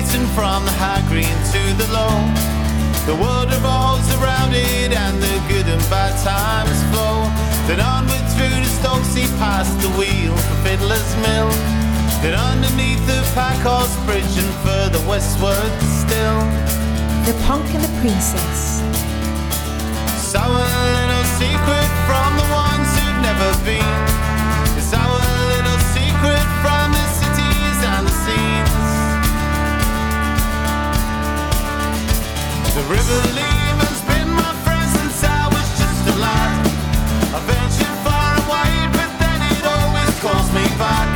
Ayton from the high green to the low. The world revolves around it and the good and bad times flow. Then onward through the Stokesley past the wheel for Fiddler's Mill. Then underneath the Packhorse Bridge and further westward still. The punk and the princess. It's our little secret back.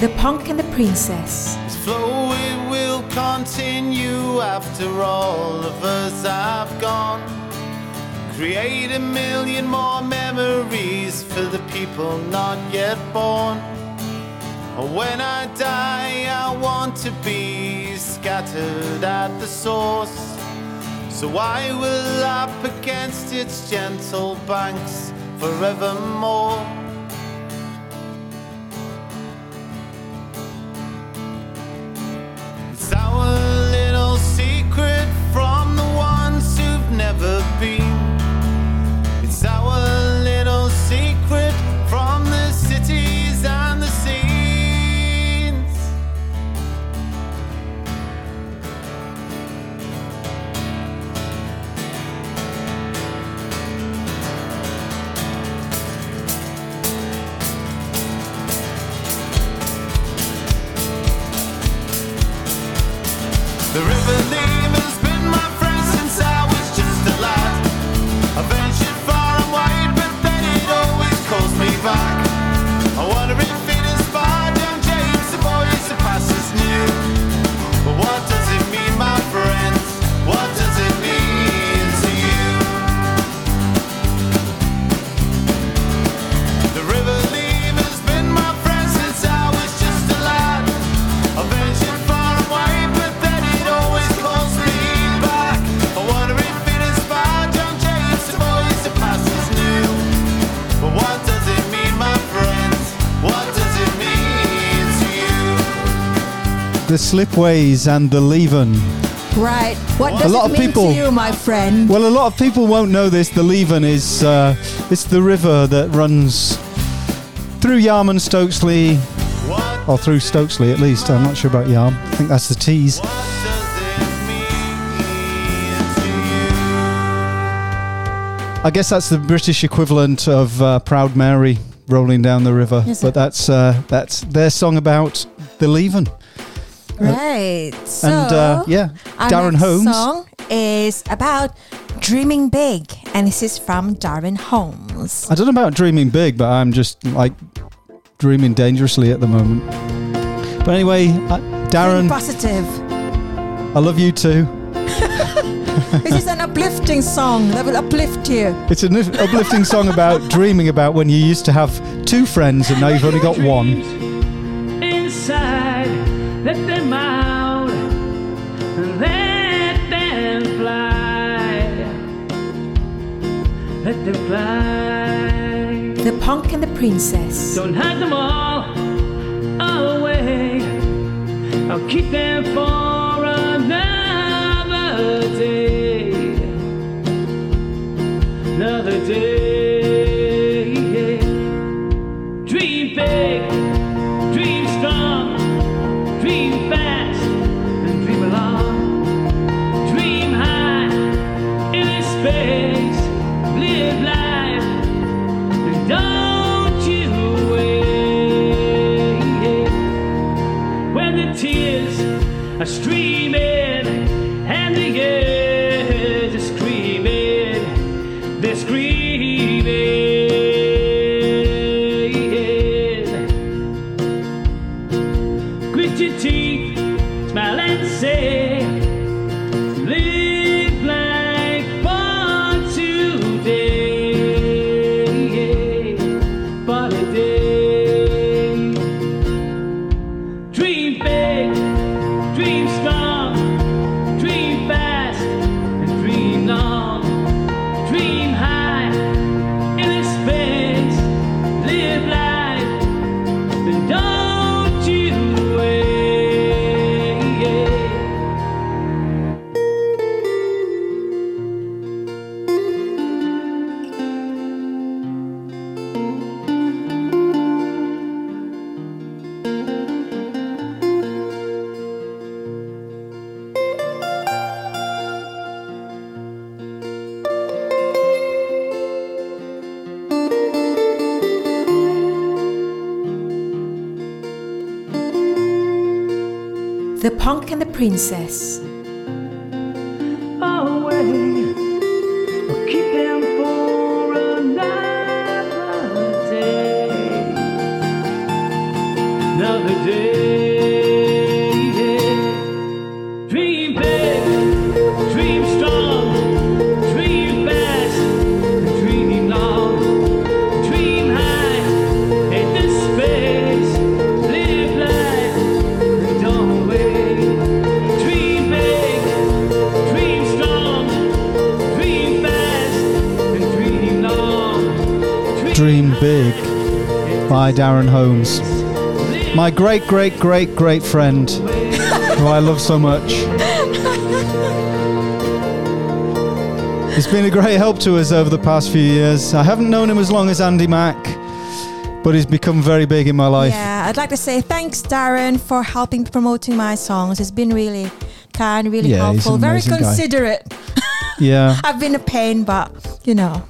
The punk and the princess. This flow it will continue after all of us have gone. Create a million more memories for the people not yet born. When I die, I want to be scattered at the source. So I will lap against its gentle banks forevermore. The Slipways and the Leven. Right. What A does lot it of mean people- to you, my friend? Well, a lot of people won't know this. The Leven is uh, it's the river that runs through Yarm and Stokesley, or through Stokesley at least. I'm not sure about Yarm. I think that's the Tees. I guess that's the British equivalent of uh, Proud Mary rolling down the river, Is but it? that's uh, that's their song about the Leven. Right. So, and uh, yeah, our Darren next Holmes. song is about dreaming big, and this is from Darren Holmes. I don't know about dreaming big, but I'm just like dreaming dangerously at the moment. But anyway, uh, Think Darren, positive. I love you too. this is an uplifting song that will uplift you. It's an uplifting song about dreaming about when you used to have two friends and now you've only got one. inside. The Punk and the Princess. Don't hide them all away. I'll keep them for another day. Another day. Streaming and the years are screaming, they're screaming. Grit your teeth, smile and say, great, great, great, great friend who I love so much. He's been a great help to us over the past few years. I haven't known him as long as Andy Mack, but he's become very big in my life. Yeah, I'd like to say thanks, Darren, for helping promoting my songs. It's been really kind, really Yeah, helpful, very considerate. Yeah. I've been a pain, but you know.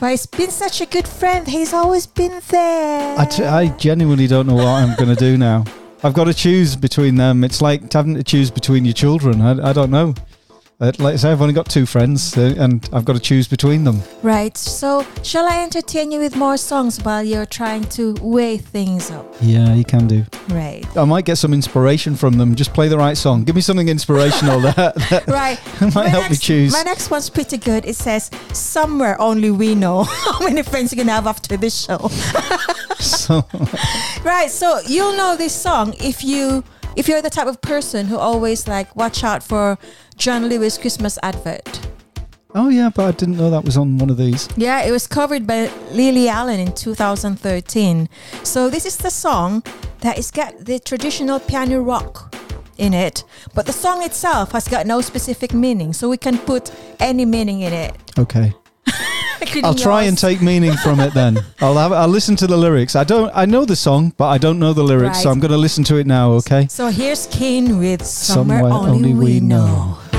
But he's been such a good friend. He's always been there. I, t- I genuinely don't know what I'm going to do now. I've got to choose between them. It's like having to choose between your children. I, I don't know. Uh, like I say, I've only got two friends uh, and I've got to choose between them. Right. So, shall I entertain you with more songs while you're trying to weigh things up? Yeah, you can do. Right. I might get some inspiration from them. Just play the right song. Give me something inspirational that, that Right. might help me choose. My next one's pretty good. It says, Somewhere only we know how many friends you can have after this show. So, Right. So you'll know this song if you if you're the type of person who always like watch out for John Lewis Christmas advert. oh yeah, but I didn't know that was on one of these. Yeah, it was covered by Lily Allen in 2013. So this is the song that is got the traditional piano rock in it, but the song itself has got no specific meaning, so we can put any meaning in it. Okay. I'll try and take meaning from it then. I'll have, I'll listen to the lyrics. I don't I know the song, but I don't know the lyrics, so I'm going to listen to it now, okay? So here's Keane with Somewhere, only, We know. I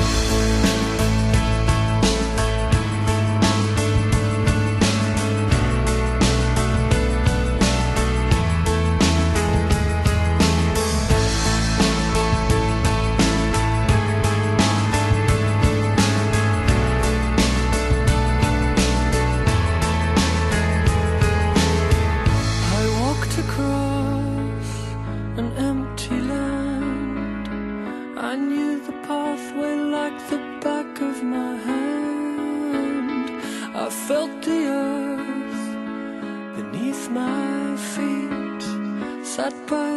By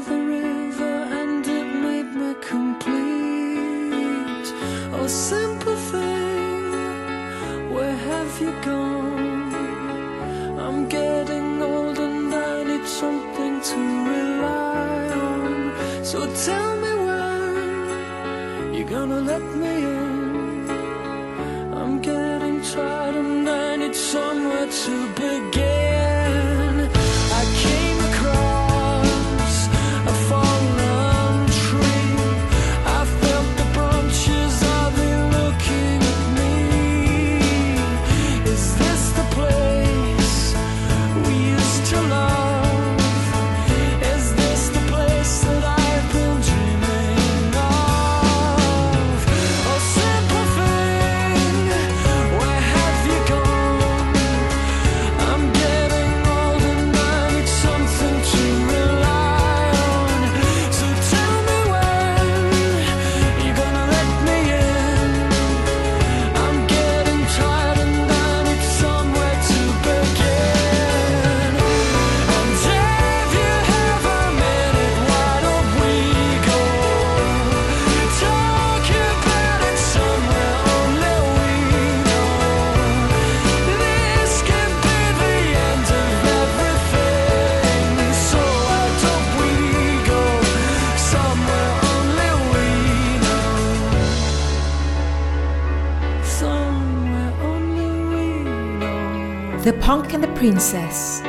Princess.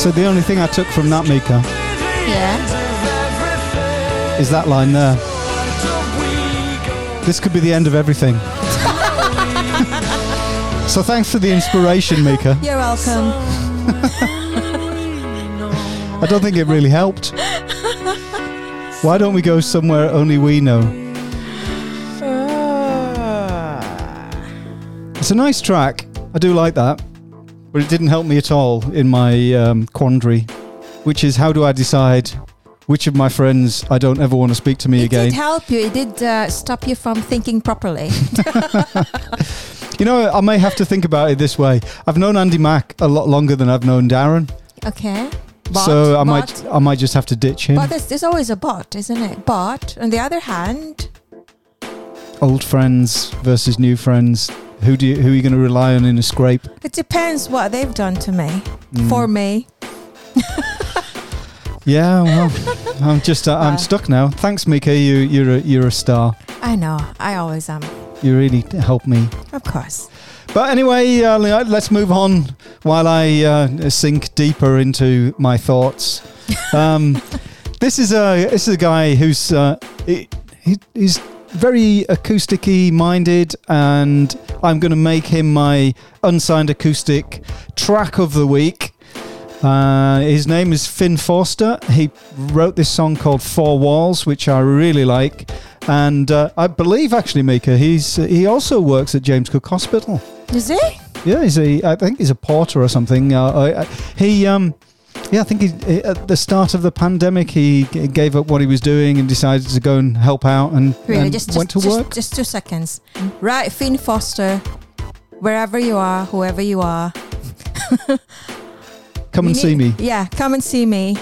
So the only thing I took from that, Mika, Yeah. is that line there. This could be the end of everything. so thanks for the inspiration, Mika. You're welcome. I don't think it really helped. Why don't we go somewhere only we know? Ah. It's a nice track. I do like that. But it didn't help me at all in my um, quandary, which is how do I decide which of my friends I don't ever want to speak to me It again? did help you. It did uh, stop you from thinking properly. You know, I may have to think about it this way. I've known Andy Mack a lot longer than I've known Darren, okay. But, so I might I might just have to ditch him. But there's, there's always a but, isn't it? But on the other hand, Old friends versus new friends. Who do you, who are you going to rely on in a scrape? it depends what they've done to me. Mm. For me, Yeah, well, I'm just uh, I'm Wow. stuck now. Thanks, Mika. You you're a, you're a star. I know. I always am. You really helped me. Of course. But anyway, uh, let's move on while I uh, sink deeper into my thoughts. Um, this is a this is a guy who's uh, he, he, he's very acousticy minded, and I'm going to make him my unsigned acoustic track of the week. Uh, his name is Finn Forster. He wrote this song called Four Walls, which I really like. And uh, I believe, actually, Mika, he's he also works at James Cook Hospital. Is he? Yeah, he's a. I think he's a porter or something. Uh, I, I, he, um, yeah, I think he, at the start of the pandemic, he gave up what he was doing and decided to go and help out and, Really? and just, just, went to just, work. just two seconds. Right, Finn Forster, wherever you are, whoever you are. Come and we see me. Yeah, come and see me.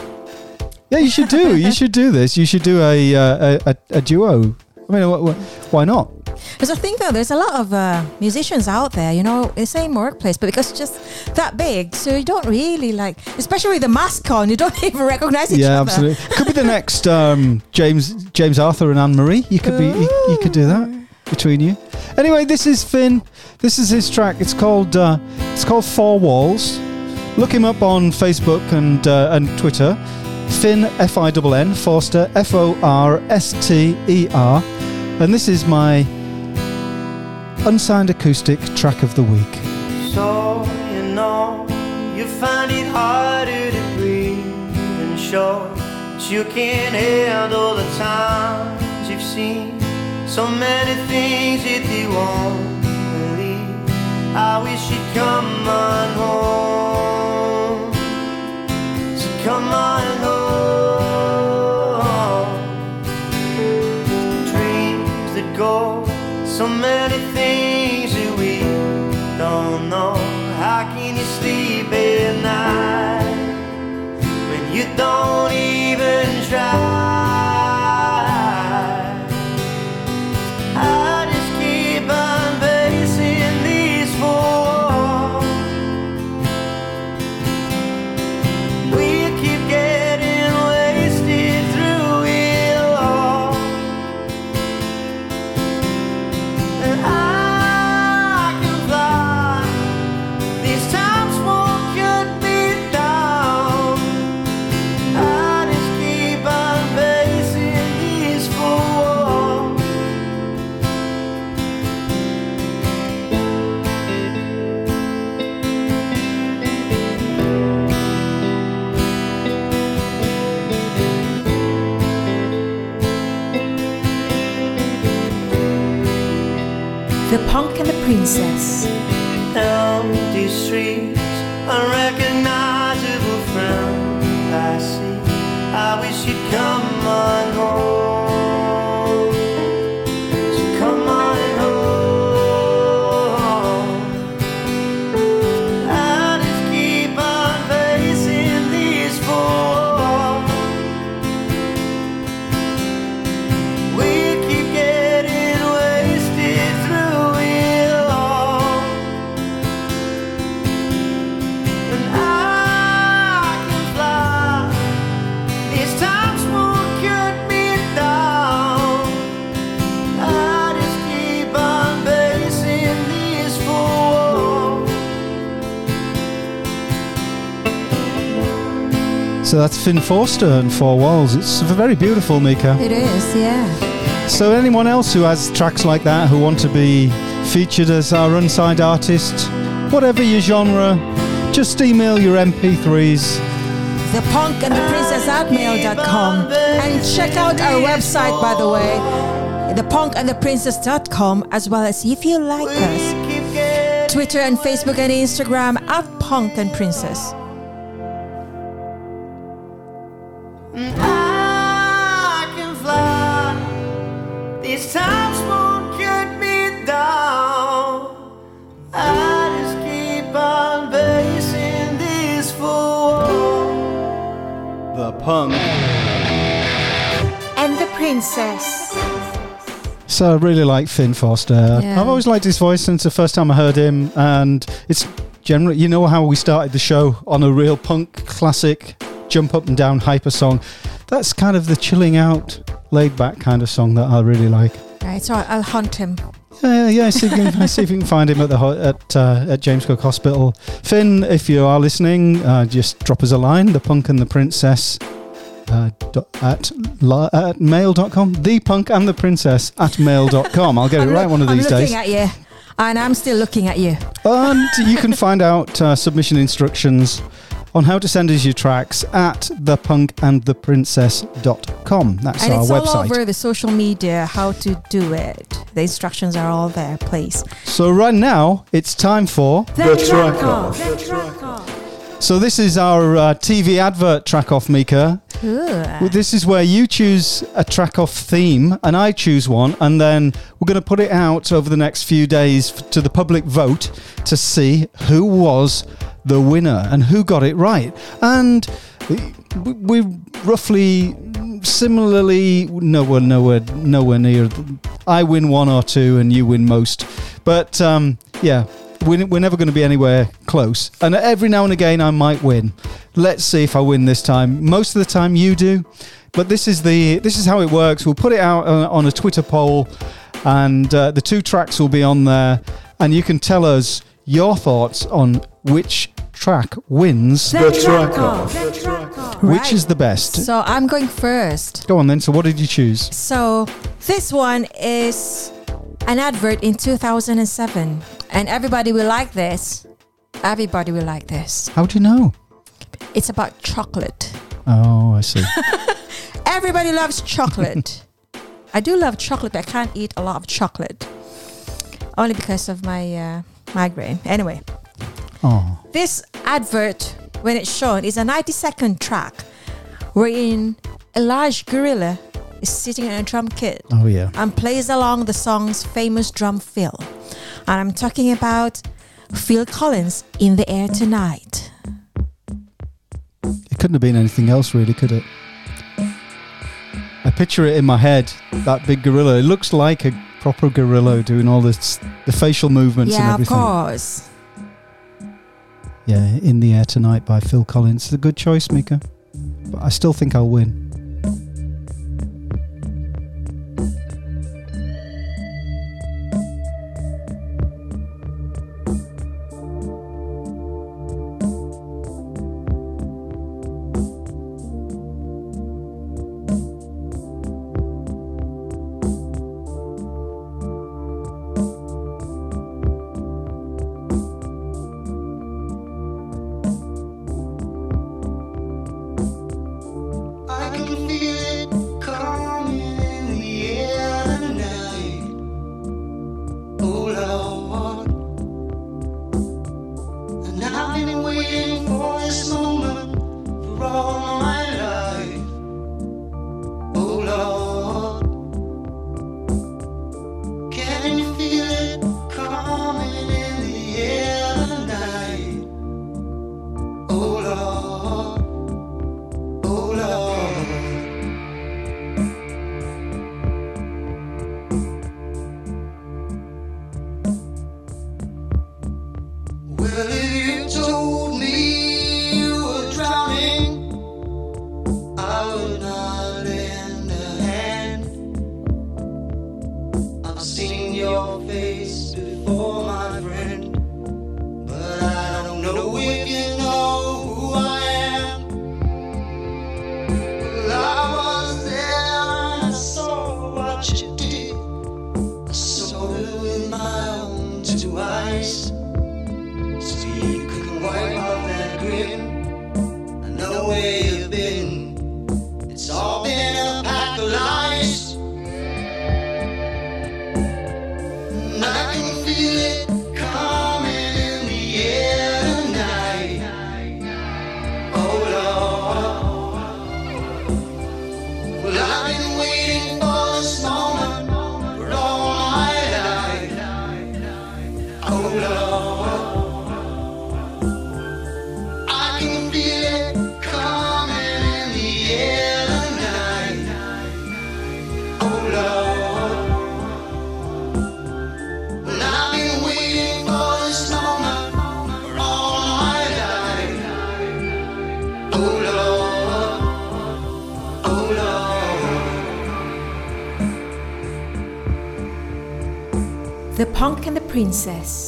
Yeah, you should do. you should do this. You should do a uh, a, a, a duo. I mean, wh- wh- why not? There's a thing though. There's a lot of uh, musicians out there, you know, the same workplace, but because it's just that big, so you don't really like, especially with the mask on, you don't even recognize each yeah, other. Yeah, absolutely. Could be the next um, James James Arthur and Anne Marie. You could be. You, you could do that between you. Anyway, this is Finn. This is his track. It's called uh, it's called Four Walls. Look him up on Facebook and uh, and Twitter. Finn F I N N Forster F O R S T E R, and this is my unsigned acoustic track of the week. So you know you find it harder to breathe and show that you can't handle the times you've seen so many things that you won't believe. I wish you'd come on home. So come on home. So many things that we don't know. How can you sleep at night when you don't even try? So that's Finn Forster and Four Walls. It's very beautiful, Mika. It is, yeah. So anyone else who has tracks like that who want to be featured as our unsigned artist, whatever your genre, just email your MP3s. The punk and the princess at mail.com. And check out our website, by the way, the punk and the princess.com, as well as if you like us, Twitter and Facebook and Instagram at punk and princess. So I really like Finn Forster. Yeah. I've always liked his voice since the first time I heard him, and it's generally, you know, how we started the show on a real punk classic, jump up and down hyper song. That's kind of the chilling out, laid back kind of song that I really like. Right, so I'll hunt him. Yeah, yeah. See if you can, see if you can find him at the ho- at uh, at James Cook Hospital. Finn, if you are listening, uh, just drop us a line. The Punk and the Princess uh, do- at, li- at mail.com. The punk and the princess at mail.com. I'll get it right look- one of these I'm these looking days. at you, and I'm still looking at you. And you can find out uh, submission instructions on how to send us your tracks at thepunkandtheprincess.com. That's and our it's website. all over the social media how to do it. The instructions are all there, please. So right now it's time for The track off. The track off. So this is our uh, TV advert track off, Mika. Well, This is where you choose a track off theme and I choose one, and then we're going to put it out over the next few days to the public vote to see who was the winner and who got it right. And we- we roughly similarly nowhere nowhere nowhere near I win one or two and you win most. But um, yeah, we're, we're never going to be anywhere close. And every now and again, I might win. Let's see if I win this time. Most of the time, you do. But this is the this is how it works. We'll put it out uh, on a Twitter poll, and uh, the two tracks will be on there, and you can tell us your thoughts on which track wins, The track off. The track off. which Right. is the best. So I'm going first. Go on then. So what did you choose? So this one is an advert in 2007, and everybody will like this. Everybody will like this. How do you know? It's about chocolate. Oh, I see. Everybody loves chocolate. I do love chocolate, but I can't eat a lot of chocolate. Only because of my uh, migraine. Anyway, oh, this advert, when it's shown, is a 90 second track wherein a large gorilla is sitting on a drum kit oh yeah. and plays along the song's famous drum fill. And I'm talking about Phil Collins in the air tonight. It couldn't have been anything else, really, could it? I picture it in my head. That big gorilla. It looks like a proper gorilla doing all this, the facial movements and everything. yeah, of course. Yeah, in the air tonight by Phil Collins. It's a good choice, Mika. But I still think I'll win. Princess.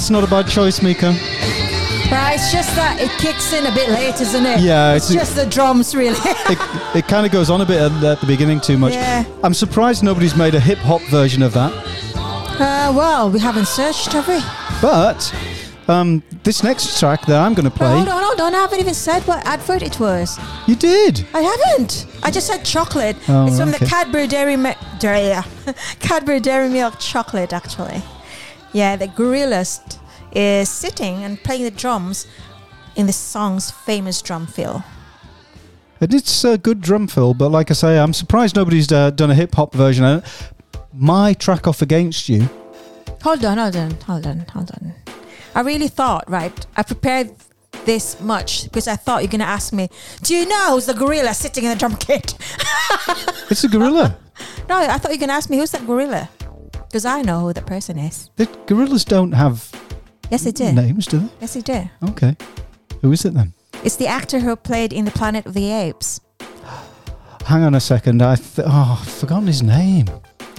That's not a bad choice, Mika. Right, it's just that it kicks in a bit late, isn't it? Yeah, it's, it's- just the drums, really. It, it kind of goes on a bit at, at the beginning too much. Yeah. I'm surprised nobody's made a hip hop version of that. uh, well, we haven't searched, have we? But um, this next track that I'm going to Oh, play, hold on, hold on. I haven't even said what advert it was. you did. I haven't. I just said chocolate. Oh, it's from okay. the Cadbury Dairy. Dairy, Cadbury Dairy Milk chocolate, actually. Yeah, the Gorillas is sitting and playing the drums in the song's famous drum fill. And it's a good drum fill, but like I say, I'm surprised nobody's uh, done a hip hop version. of it. My track off against you. Hold on, hold on, hold on, hold on. I really thought, right? I prepared this much because I thought you're going to ask me, Do you know who's the gorilla sitting in the drum kit? It's a gorilla. no, I thought you were going to ask me, Who's that gorilla? Because I know who the person is. the gorillas don't have Yes, they did. names, do they? Yes, they did. Okay. Who is it then? It's the actor who played in the Planet of the Apes. Hang on a second. I th- oh, I've forgotten his name.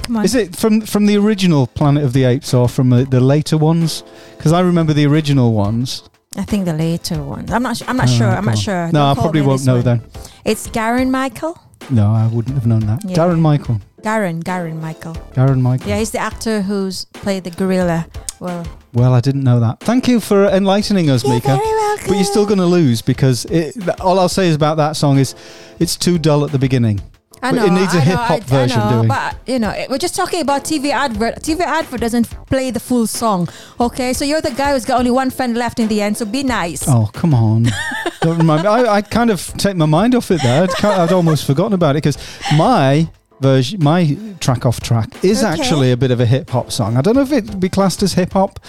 Come on. Is it from from the original Planet of the Apes or from uh, the later ones? Because I remember the original ones. I think the later one. I'm not. Su- I'm not Oh, sure. I'm not God. sure. No, Don't I quote probably me on won't this know one. then. It's Garon Michael. No, I wouldn't have known that. Yeah. Darren Michael. Garon. Garon Michael. Darren Michael. Yeah, he's the actor who's played the gorilla. Well, Well, I didn't know that. Thank you for enlightening us, You're Mika. very welcome. But you're still going to lose because it, all I'll say is about that song is it's too dull at the beginning. I But know. it needs a hip hop version I know, doing. But you know, we're just talking about TV advert. TV advert doesn't play the full song. Okay, so you're the guy who's got only one friend left in the end. So be nice. Oh, come on. Don't remind me. I, I kind of take my mind off it there. I'd, I'd almost forgotten about it because my version, my track off track is Okay. actually a bit of a hip hop song. I don't know if it'd be classed as hip hop.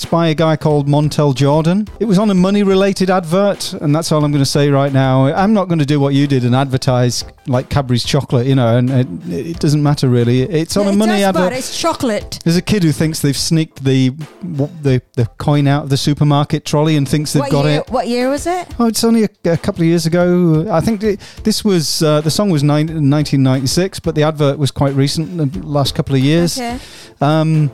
It's by a guy called Montel Jordan. It was on a money related advert, and that's all I'm going to say right now. I'm not going to do what you did and advertise like Cadbury's chocolate, you know, and it, it doesn't matter really. It's on a it money advert. it's chocolate. There's a kid who thinks they've sneaked the the, the coin out of the supermarket trolley and thinks they've What got year? it. What year was it? Oh, it's only a, a couple of years ago. I think it, this was uh, the song was nine, 1996, but the advert was quite recent, the last couple of years. Okay. Um,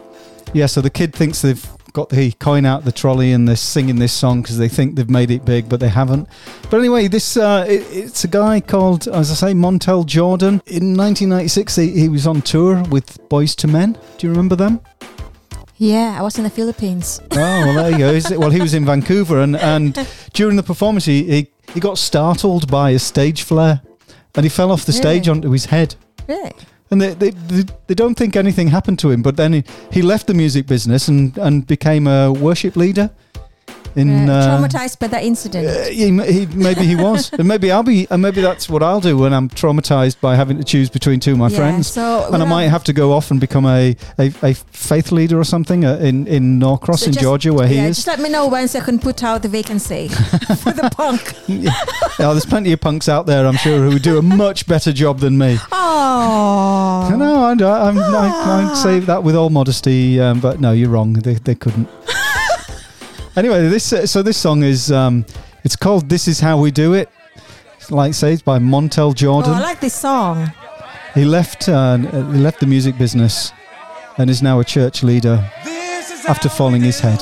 yeah, so the kid thinks they've got the coin out the trolley and they're singing this song because they think they've made it big, but they haven't. But anyway, this uh, it, it's a guy called, as I say, Montel Jordan. In 1996, he, he was on tour with Boyz II Men. Do you remember them? Yeah, I was in the Philippines. Oh, well, there you go. Well, he was in Vancouver, and, and during the performance, he, he, he got startled by a stage flare, and he fell off the stage onto his head. Really? And they, they, they, don't think anything happened to him, but then he, he left the music business and, and became a worship leader. In Uh, uh, traumatized by that incident. uh, he, he, maybe he was, and maybe I'll be, and maybe that's what I'll do when I'm traumatized by having to choose between two of my Yeah, friends, so and I might have to go off and become a, a, a faith leader or something uh, in in Norcross So in just- Georgia, where he is. Just let me know when so I can put out the vacancy for the punk. yeah, there's plenty of punks out there, I'm sure, who would do a much better job than me. Oh. No, I, I'm, I, I say that with all modesty, um, but no, you're wrong. They, they couldn't. Anyway, this uh, so this song is um, it's called "This Is How We Do It." It's Like say, it's by Montel Jordan. Oh, Jordan. I like this song. he left uh, he left the music business and is now a church leader after falling his head.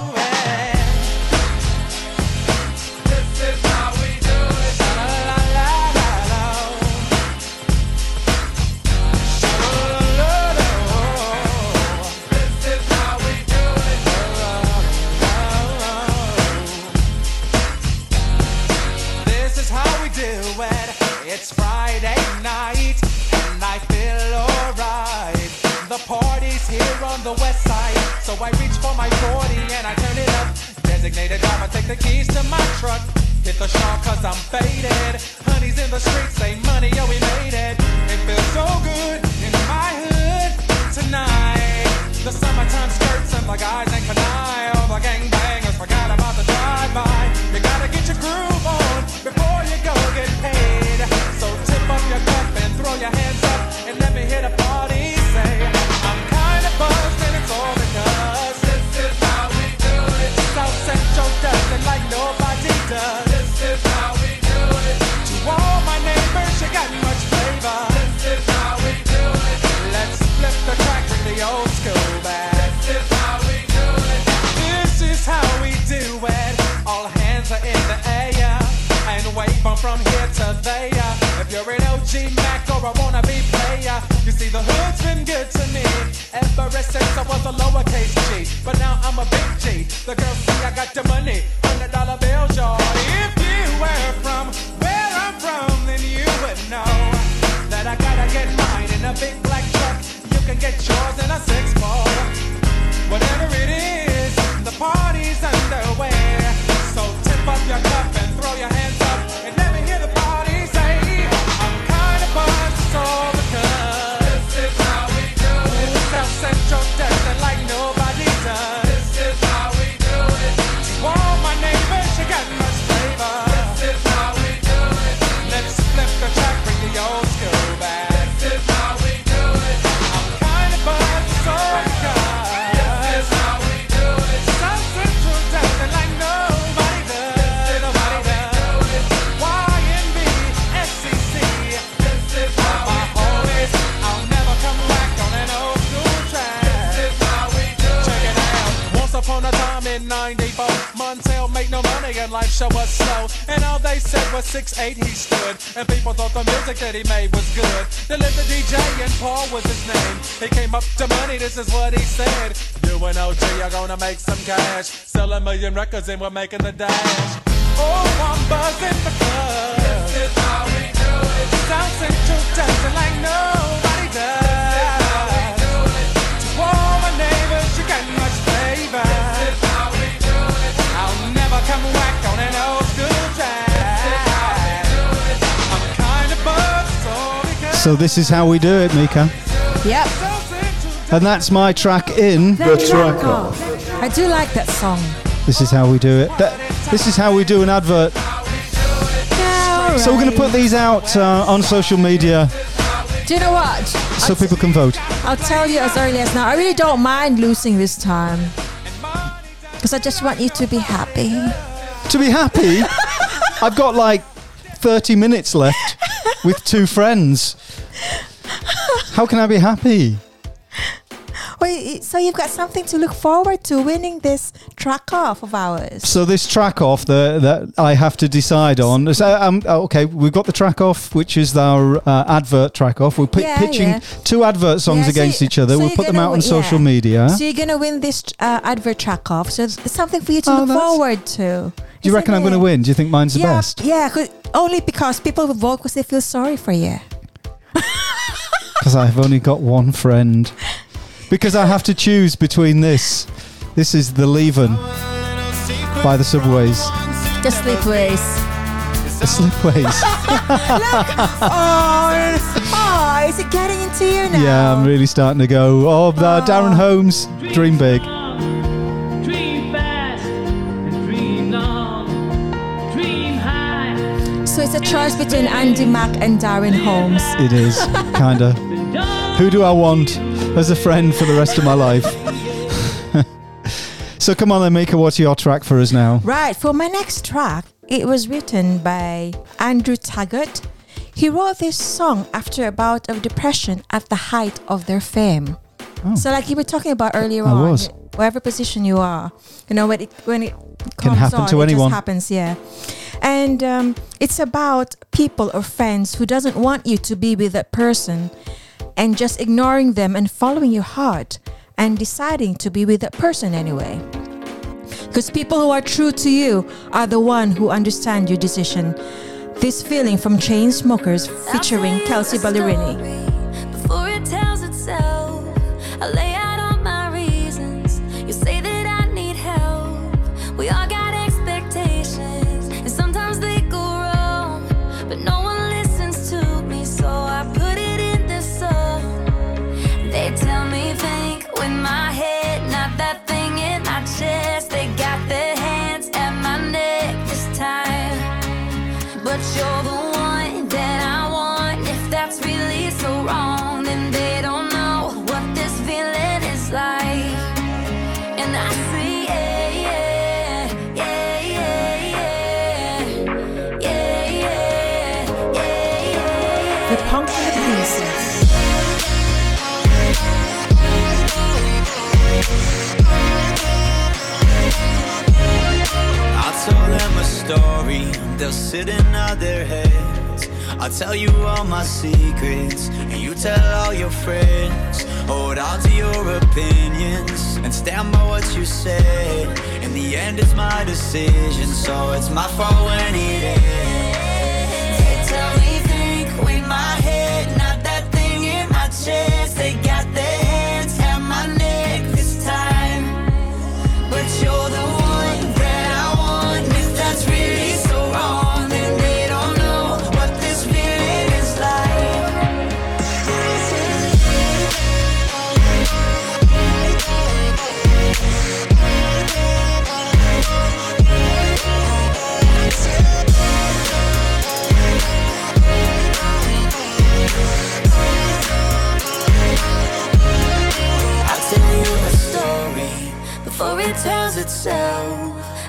Sell records and we're making the dash. Oh, I'm buzzing because this is how we do it. South Central does it like nobody does. To all my neighbors, you got much flavor. This is how we do it. I'll never come whack on an old school track. I'm kinda buzzed, so this is how we do it, Mika. Yep. And that's my track in The Track Off. I do like that song. This is how we do it. That- this is how we do an advert. So we're going to put these out uh, on social media Do you know what? so people can vote. I'll tell you as early as now. I really don't mind losing this time. Because I just want you to be happy. To be happy, I've got like 30 minutes left with two friends. How can I be happy? Wait, so you've got something to look forward to winning this track off of ours. So this track off the, that I have to decide on. So, um, okay, we've got the track off, which is our uh, advert track off. We're pi- Yeah, pitching yeah. two advert songs Yeah, so against you- each other. so we'll put them out on social media. So you're gonna win this uh, advert track off. So it's, something for you to Oh, look forward to. Do you reckon I'm going to win? Do you think mine's the best? Yeah, only because people will vote because they feel sorry for you. Because I've only got one friend. Because I have to choose between this. This is The Leven by the Subways. The sleepways. The Slipways. oh, oh, is it getting into you now? yeah, I'm really starting to go. Oh, uh, Darren Holmes, dream big. Dream fast dream long. Dream high. So it's a choice between Andy Mack and Darren Holmes. It is, kinda. Who do I want as a friend for the rest of my life? so come on then, Mika, what's your track for us now? Right, for my next track, it was written by Andrew Taggart. He wrote this song after a bout of depression at the height of their fame. So, like you were talking about earlier I on, was. whatever position you are, you know, when it when it Can happen on, to it anyone. just happens, yeah. And um, it's about people or friends who doesn't want you to be with that person, and just ignoring them and following your heart and deciding to be with that person anyway. Because people who are true to you are the one who understand your decision. This Feeling from Chainsmokers featuring Kelsea Ballerini. Story, they'll sit nod their heads. I'll tell you all my secrets, and you tell all your friends. Hold on to your opinions, and stand by what you say. In the end, it's my decision, so it's my fault when it ends. They tell me think with my head, not that thing in my chest. They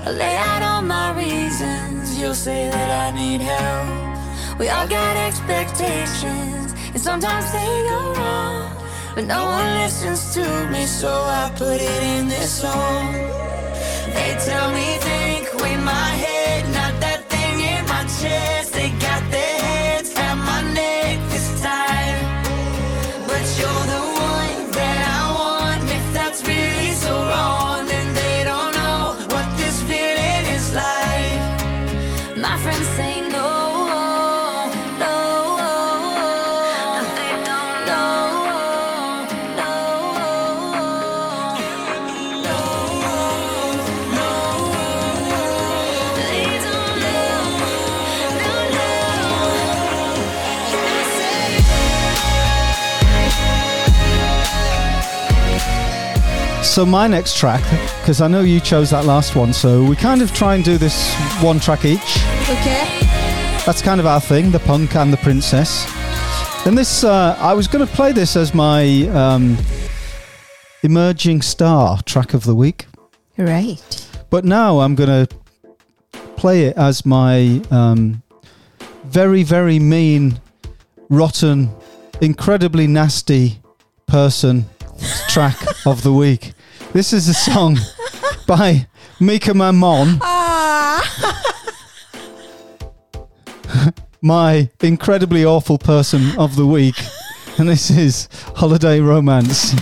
I lay out all my reasons. You'll say that I need help. We all got expectations, and sometimes they go wrong. But no one listens to me, so I put it in this song. They tell me think with my head, not that thing in my chest. So my next track, because I know you chose that last one, so we kind of try and do this one track each. Okay. That's kind of our thing, the punk and the princess. And this, uh, I was going to play this as my um, emerging star track of the week, Right. but now I'm going to play it as my um, very, very mean, rotten, incredibly nasty person track of the week. This is a song by Mika Mamon. Ah. my incredibly awful person of the week. And this is Holiday Romance.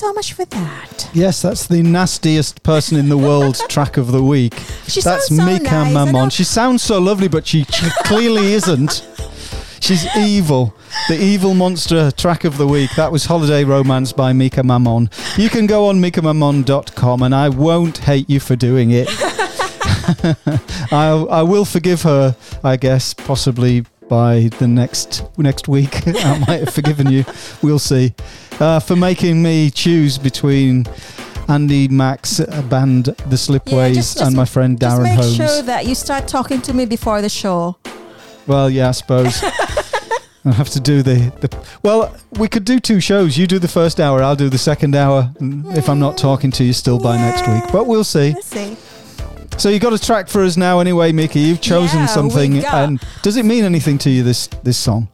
So much for that. Yes, that's the nastiest person in the world track of the week. She that's sounds so Mika nice, I Mamon. know. She sounds so lovely, but she clearly isn't. She's evil. The evil monster track of the week. That was Holiday Romance by Mika Mamon. You can go on mikamamon.com and I won't hate you for doing it. I, I will forgive her, I guess, possibly by the next next week. I might have forgiven you. We'll see. Uh, for making me choose between Andy Max band The Slipways just- just- and my friend Just Darren make Holmes. sure that you start talking to me before the show. Well, yeah, I suppose. I have to do the, the. Well, we could do two shows. You do the first hour, I'll do the second hour. If I'm not talking to you still by next week, but we'll see. Let's see. So you got a track for us now, anyway, Mickey. You've chosen Yeah, something, got- and does it mean anything to you? This this song?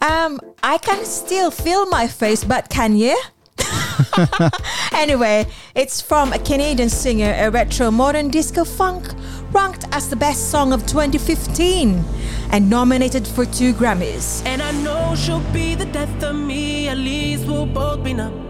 Um, I can still feel my face, but can you? anyway, it's from a Canadian singer, a retro modern disco funk, ranked as the best song of 2015 and nominated for two Grammys. And I know she'll be the death of me, at least we'll both be numb.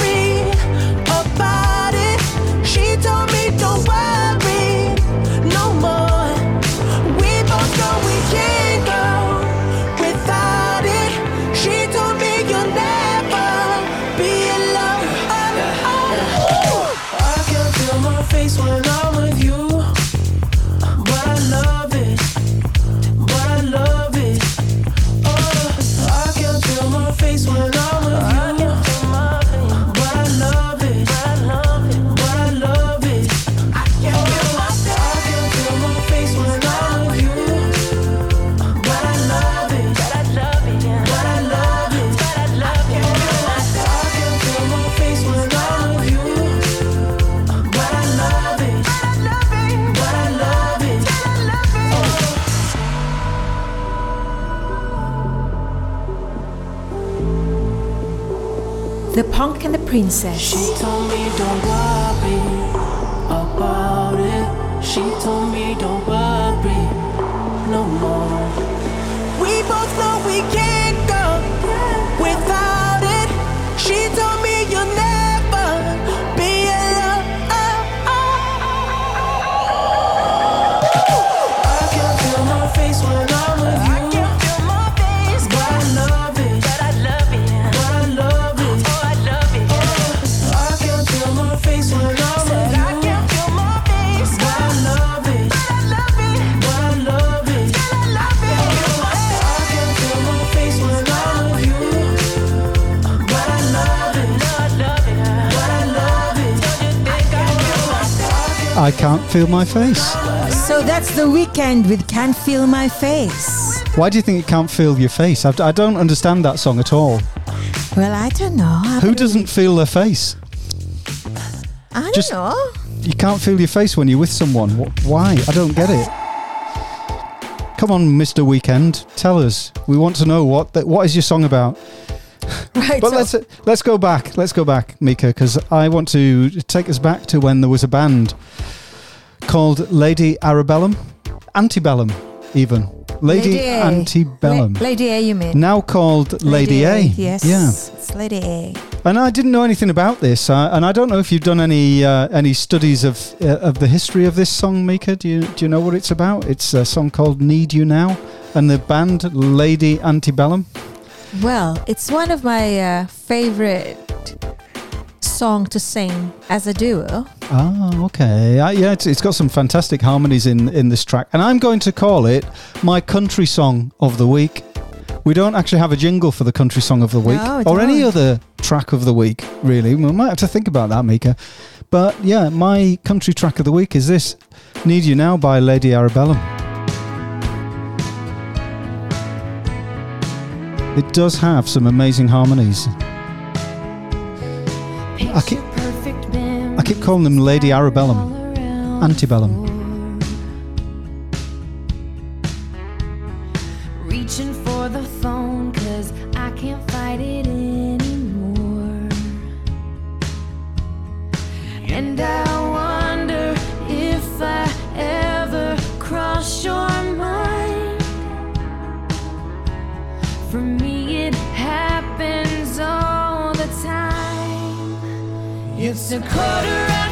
Princess. I can't feel my face. So that's the Weeknd with Can't Feel My Face. Why do you think it can't feel your face? I, I don't understand that song at all. Well, I don't know. I Who doesn't feel their face? I don't Just- know. You can't feel your face when you're with someone. Why? I don't get it. Come on, Mr. Weeknd, tell us. We want to know what the, what is your song about. Right. But so- let's let's go back. Let's go back, Mika, because I want to take us back to when there was a band called Lady Arabellum, Antebellum, even. Lady, A. Antebellum. La- Lady A, you mean? now called Lady, A. Yes. Yeah. It's Lady A. And I didn't know anything about this, uh, and I don't know if you've done any uh, any studies of uh, of the history of this song, Mika. Do you do you know what it's about? It's a song called "Need You Now," and the band Lady Antebellum. Well, it's one of my uh, favorite song to sing as a duo. Ah, okay. Uh, yeah, it's, it's got some fantastic harmonies in in this track, and I'm going to call it my country song of the week. We don't actually have a jingle for the country song of the week No, or any other track of the week, really. We might have to think about that, Mika. But yeah, my country track of the week is this Need You Now by Lady Arabellum. It does have some amazing harmonies. I keep, I keep calling them Lady Arabellum, Antebellum. Reaching for the phone cause I can't fight it anymore. And I all the time. It's a quarter after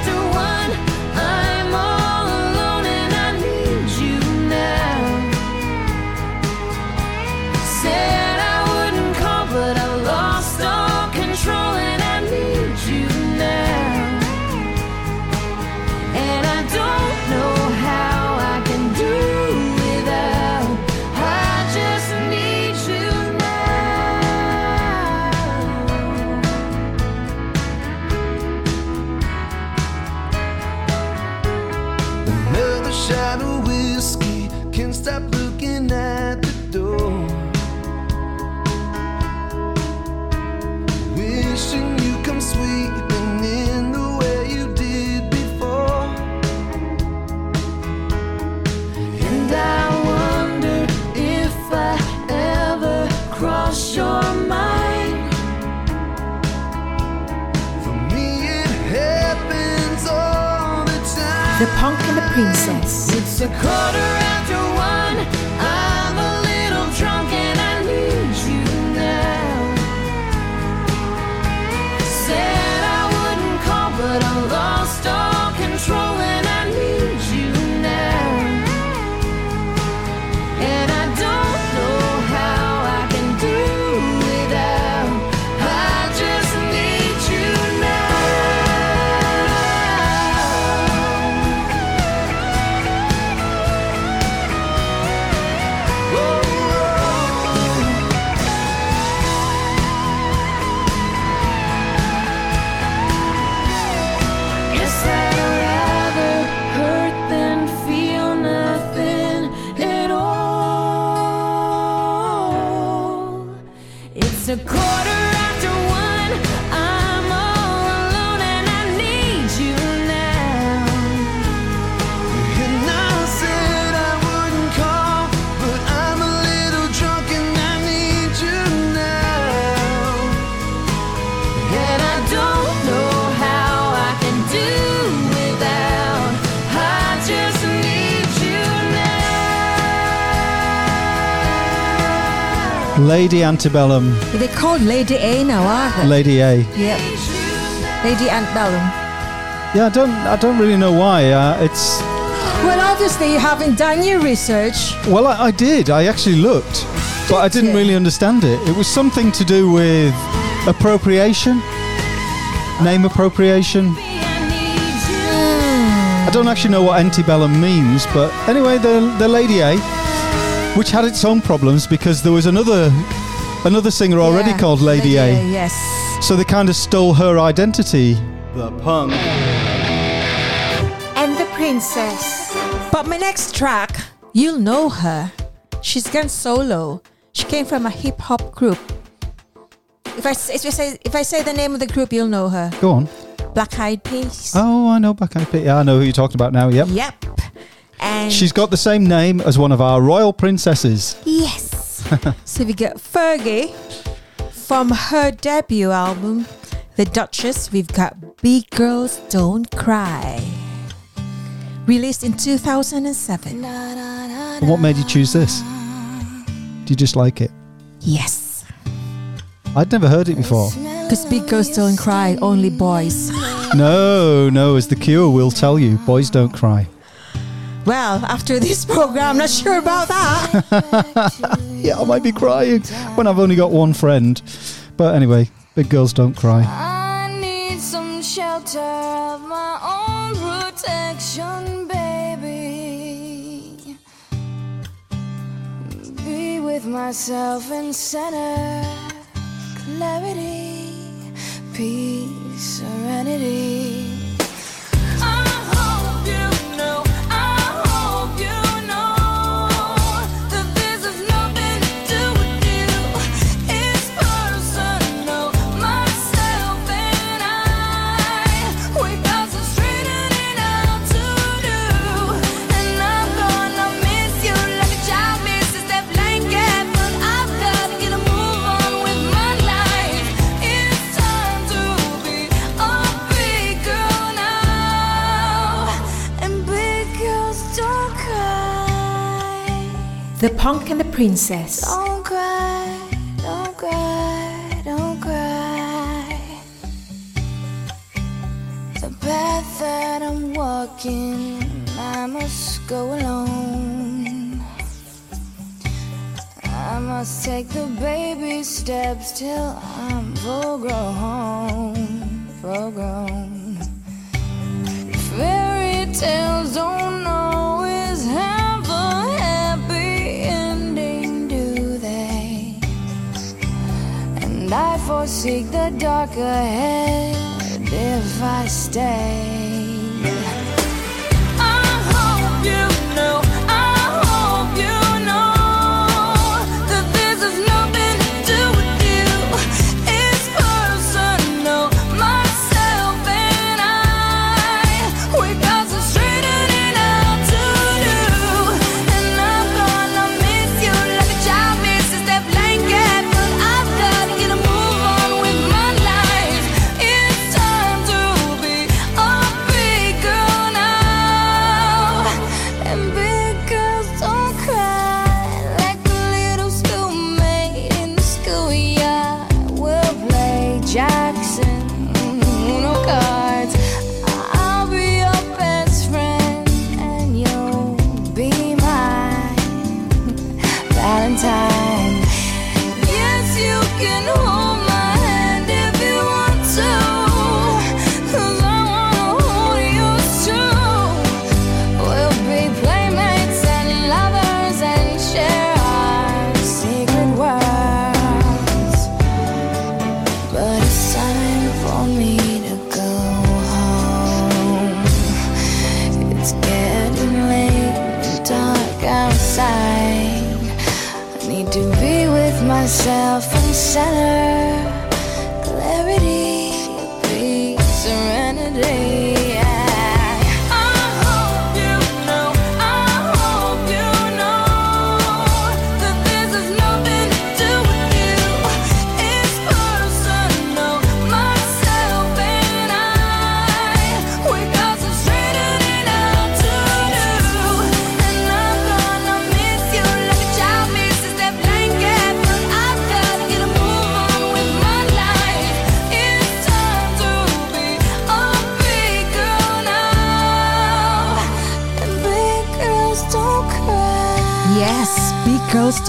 Lady Antebellum, They're called Lady A now, aren't they? Lady A. Yep. Lady Antebellum. Yeah, I don't I don't really know why. Uh, it's Well, obviously, you haven't done your research. well, I, I did. I actually looked, but I didn't really understand it. It was something to do with appropriation, name appropriation. I don't actually know what antebellum means, but anyway, the the Lady A, which had its own problems because there was another another singer already Yeah, called Lady, A. Yes. So they kind of stole her identity. The punk. And the Princess. But my next track, you'll know her. She's gone solo. She came from a hip hop group. If I, s- if I say if I say the name of the group, you'll know her. Go on. Black Eyed Peas. Oh, I know Black Eyed Peas. Yeah, I know who you're talking about now. Yep. Yep. And She's got the same name as one of our royal princesses. yes. so we got Fergie from her debut album, The Duchess. We've got Big Girls Don't Cry, released in 2007. And what made you choose this? Do you just like it? Yes. I'd never heard it before. Because big girls don't cry, only boys. No, no, as the cure will tell you, boys don't cry. Well, after this program, I'm not sure about that. Yeah, I might be crying when I've only got one friend. But anyway, big girls don't cry. I need some shelter of my own protection, baby. Be with myself in center, clarity, peace, serenity. The Punk and the Princess. Don't cry, don't cry, don't cry. The path that I'm walking, I must go alone. I must take the baby steps till I'm full grown, full grown. Fairy tales Foresee the dark ahead if I stay.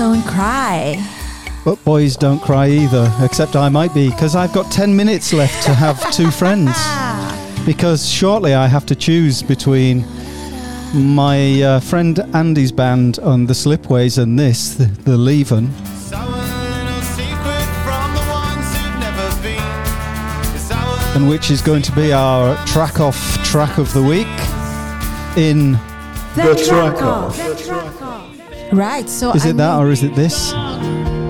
Don't cry. But boys don't cry either, except I might be, because I've got 10 minutes left to have two friends. Because shortly I have to choose between my uh, friend Andy's band on the Slipways and this, the, the Leven. And which is going to be our track off track of the week in The Track Off. Right, so Is I it that or is it this?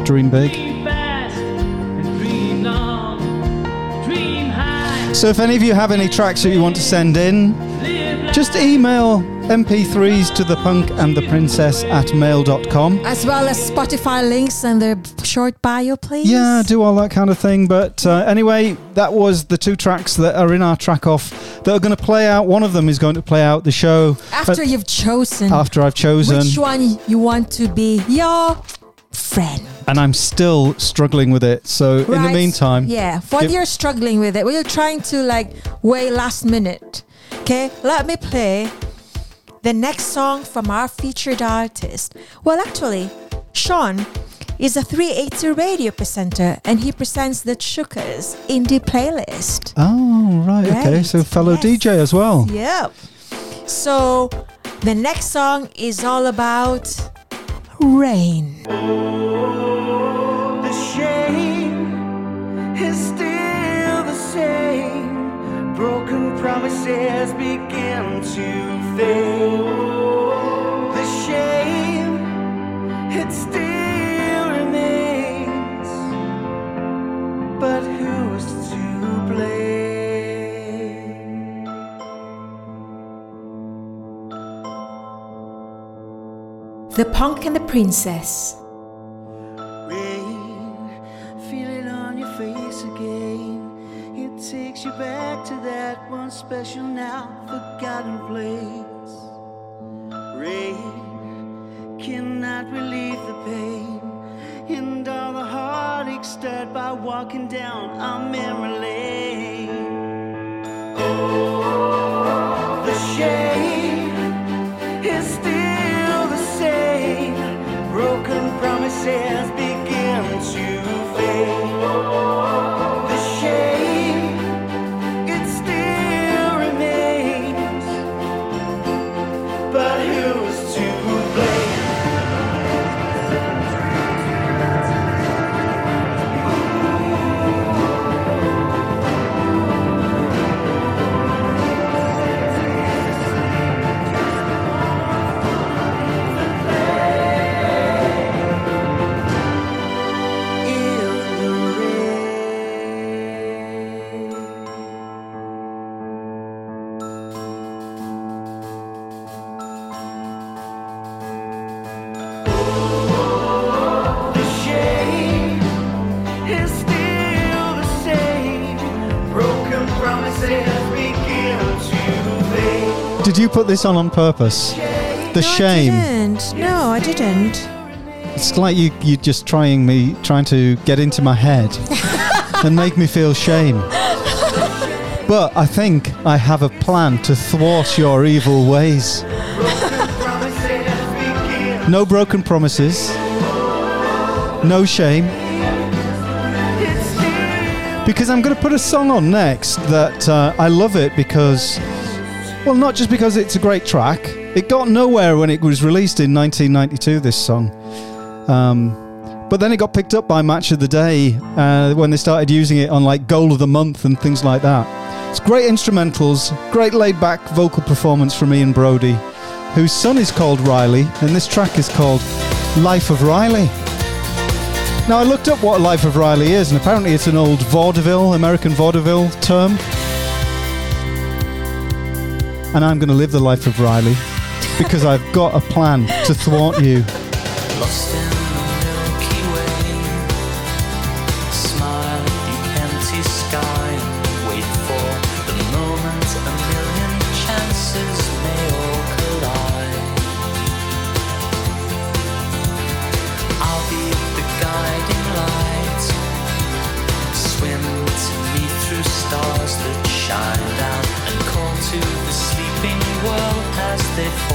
Dream big. Dream long, dream high. So if any of you have any tracks that you want to send in, just email mp3s to the punk and the princess at mail.com. As well as Spotify links and the short bio, please. Yeah, do all that kind of thing. But uh, anyway, that was the two tracks that are in our track off that are going to play out. One of them is going to play out the show After uh, you've chosen after I've chosen. which one you want to be your friend. and I'm still struggling with it. So in the meantime, yeah, while give- you're struggling with it, while you're trying to like wait last minute, okay, let me play the next song from our featured artist. Well, actually, Sean is a 380 radio presenter and he presents the Chukkas indie playlist. Oh, right, okay. So fellow DJ as well. Yep. So the next song is all about rain. The shame is still the same. Broken promises begin to fade. The shame, it still But who's to blame? The Punk and the Princess. Rain, feel it on your face again. It takes you back to that one special now forgotten place. Rain cannot relieve the pain and all the heartache stirred by walking down our memory lane. Oh, The shame is still the same. Broken promises Did you put this on on purpose? The shame. I didn't. No, I didn't. It's like you you just trying me trying to get into my head and make me feel shame. But I think I have a plan to thwart your evil ways. No broken promises. No shame. Because I'm going to put a song on next that uh, I love it because, well, not just because it's a great track. It got nowhere when it was released in 1992. This song, um, but then it got picked up by Match of the Day uh, when they started using it on like Goal of the Month and things like that. It's great instrumentals, great laid back vocal performance from Ian Broudie, whose son is called Riley, and this track is called Life of Riley. Now, I looked up what Life of Riley is, and apparently it's an old vaudeville, American vaudeville term. And I'm going to live the life of Riley because I've got a plan to thwart you. As they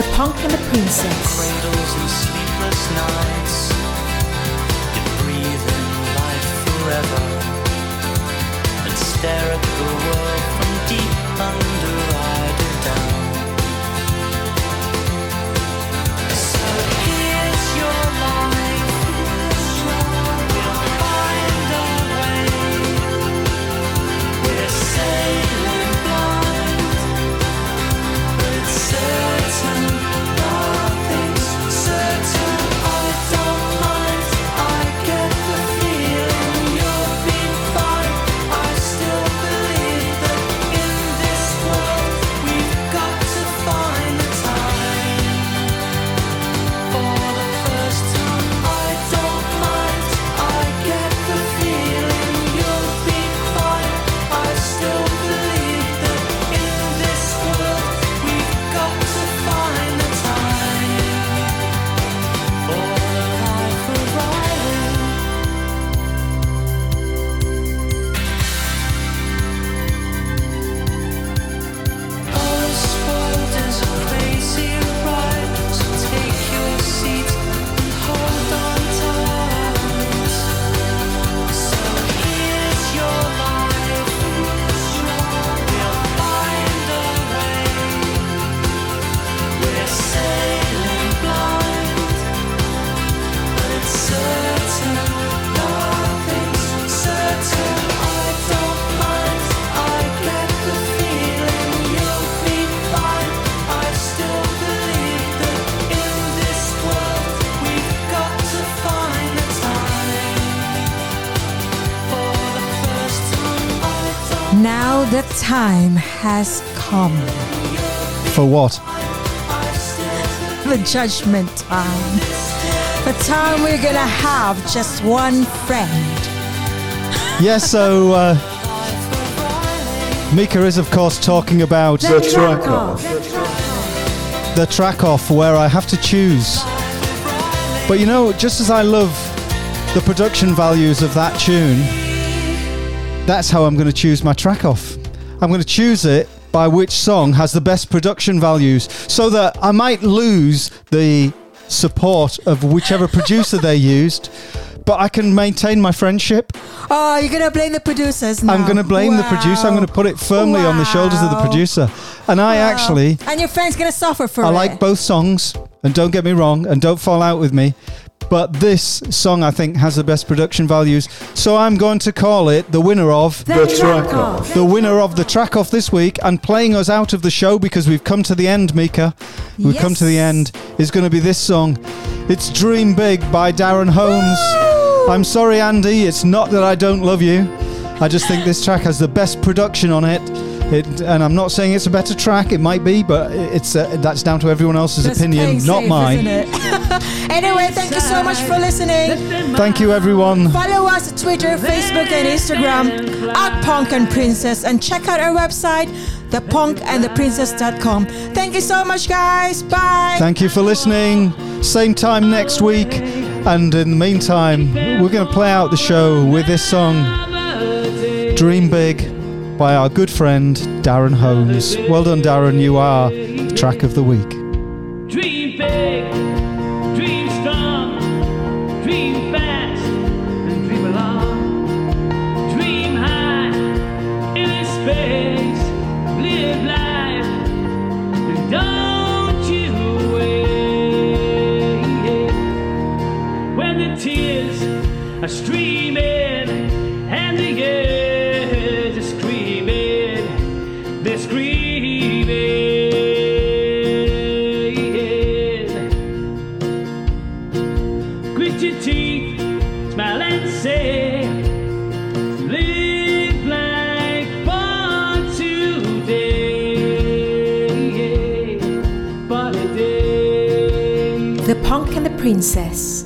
The Punk and the Princess. Time has come. For what? The judgment time. The time we're gonna have just one friend. Yes, so uh, Mika is, of course, talking about The track off. the track off where I have to choose. But you know, just as I love the production values of that tune, that's how I'm going to choose my track off. I'm going to choose it by which song has the best production values so that I might lose the support of whichever producer they used, but I can maintain my friendship. Oh, you're gonna blame the producers now. I'm going to blame the producer. I'm going to put it firmly on the shoulders of the producer. And I actually And your friend's gonna suffer for I it. I like both songs, and don't get me wrong, and don't fall out with me. But this song, I think, has the best production values. So I'm going to call it the winner of The The Track Track Off. Off. The winner of the track off this week, and playing us out of the show because we've come to the end, Mika. We've come to the end. Is going to be this song. It's "Dream Big" by Darren Holmes. I'm sorry, Andy. It's not that I don't love you. I just think this track has the best production on it. It, and I'm not saying it's a better track. It might be, but it's uh, that's down to everyone else's That's opinion, not safe, mine. isn't it? anyway, thank you so much for listening. Thank you, everyone. Follow us on Twitter, Facebook, and Instagram at Punk and Princess, and check out our website, thepunkandtheprincess.com. Thank you so much, guys. Bye. Thank you for listening. Same time next week. And in the meantime, we're going to play out the show with this song, Dream Big, by our good friend Darren Holmes. Well done, Darren. You are the track of the week. Dream big, Princess.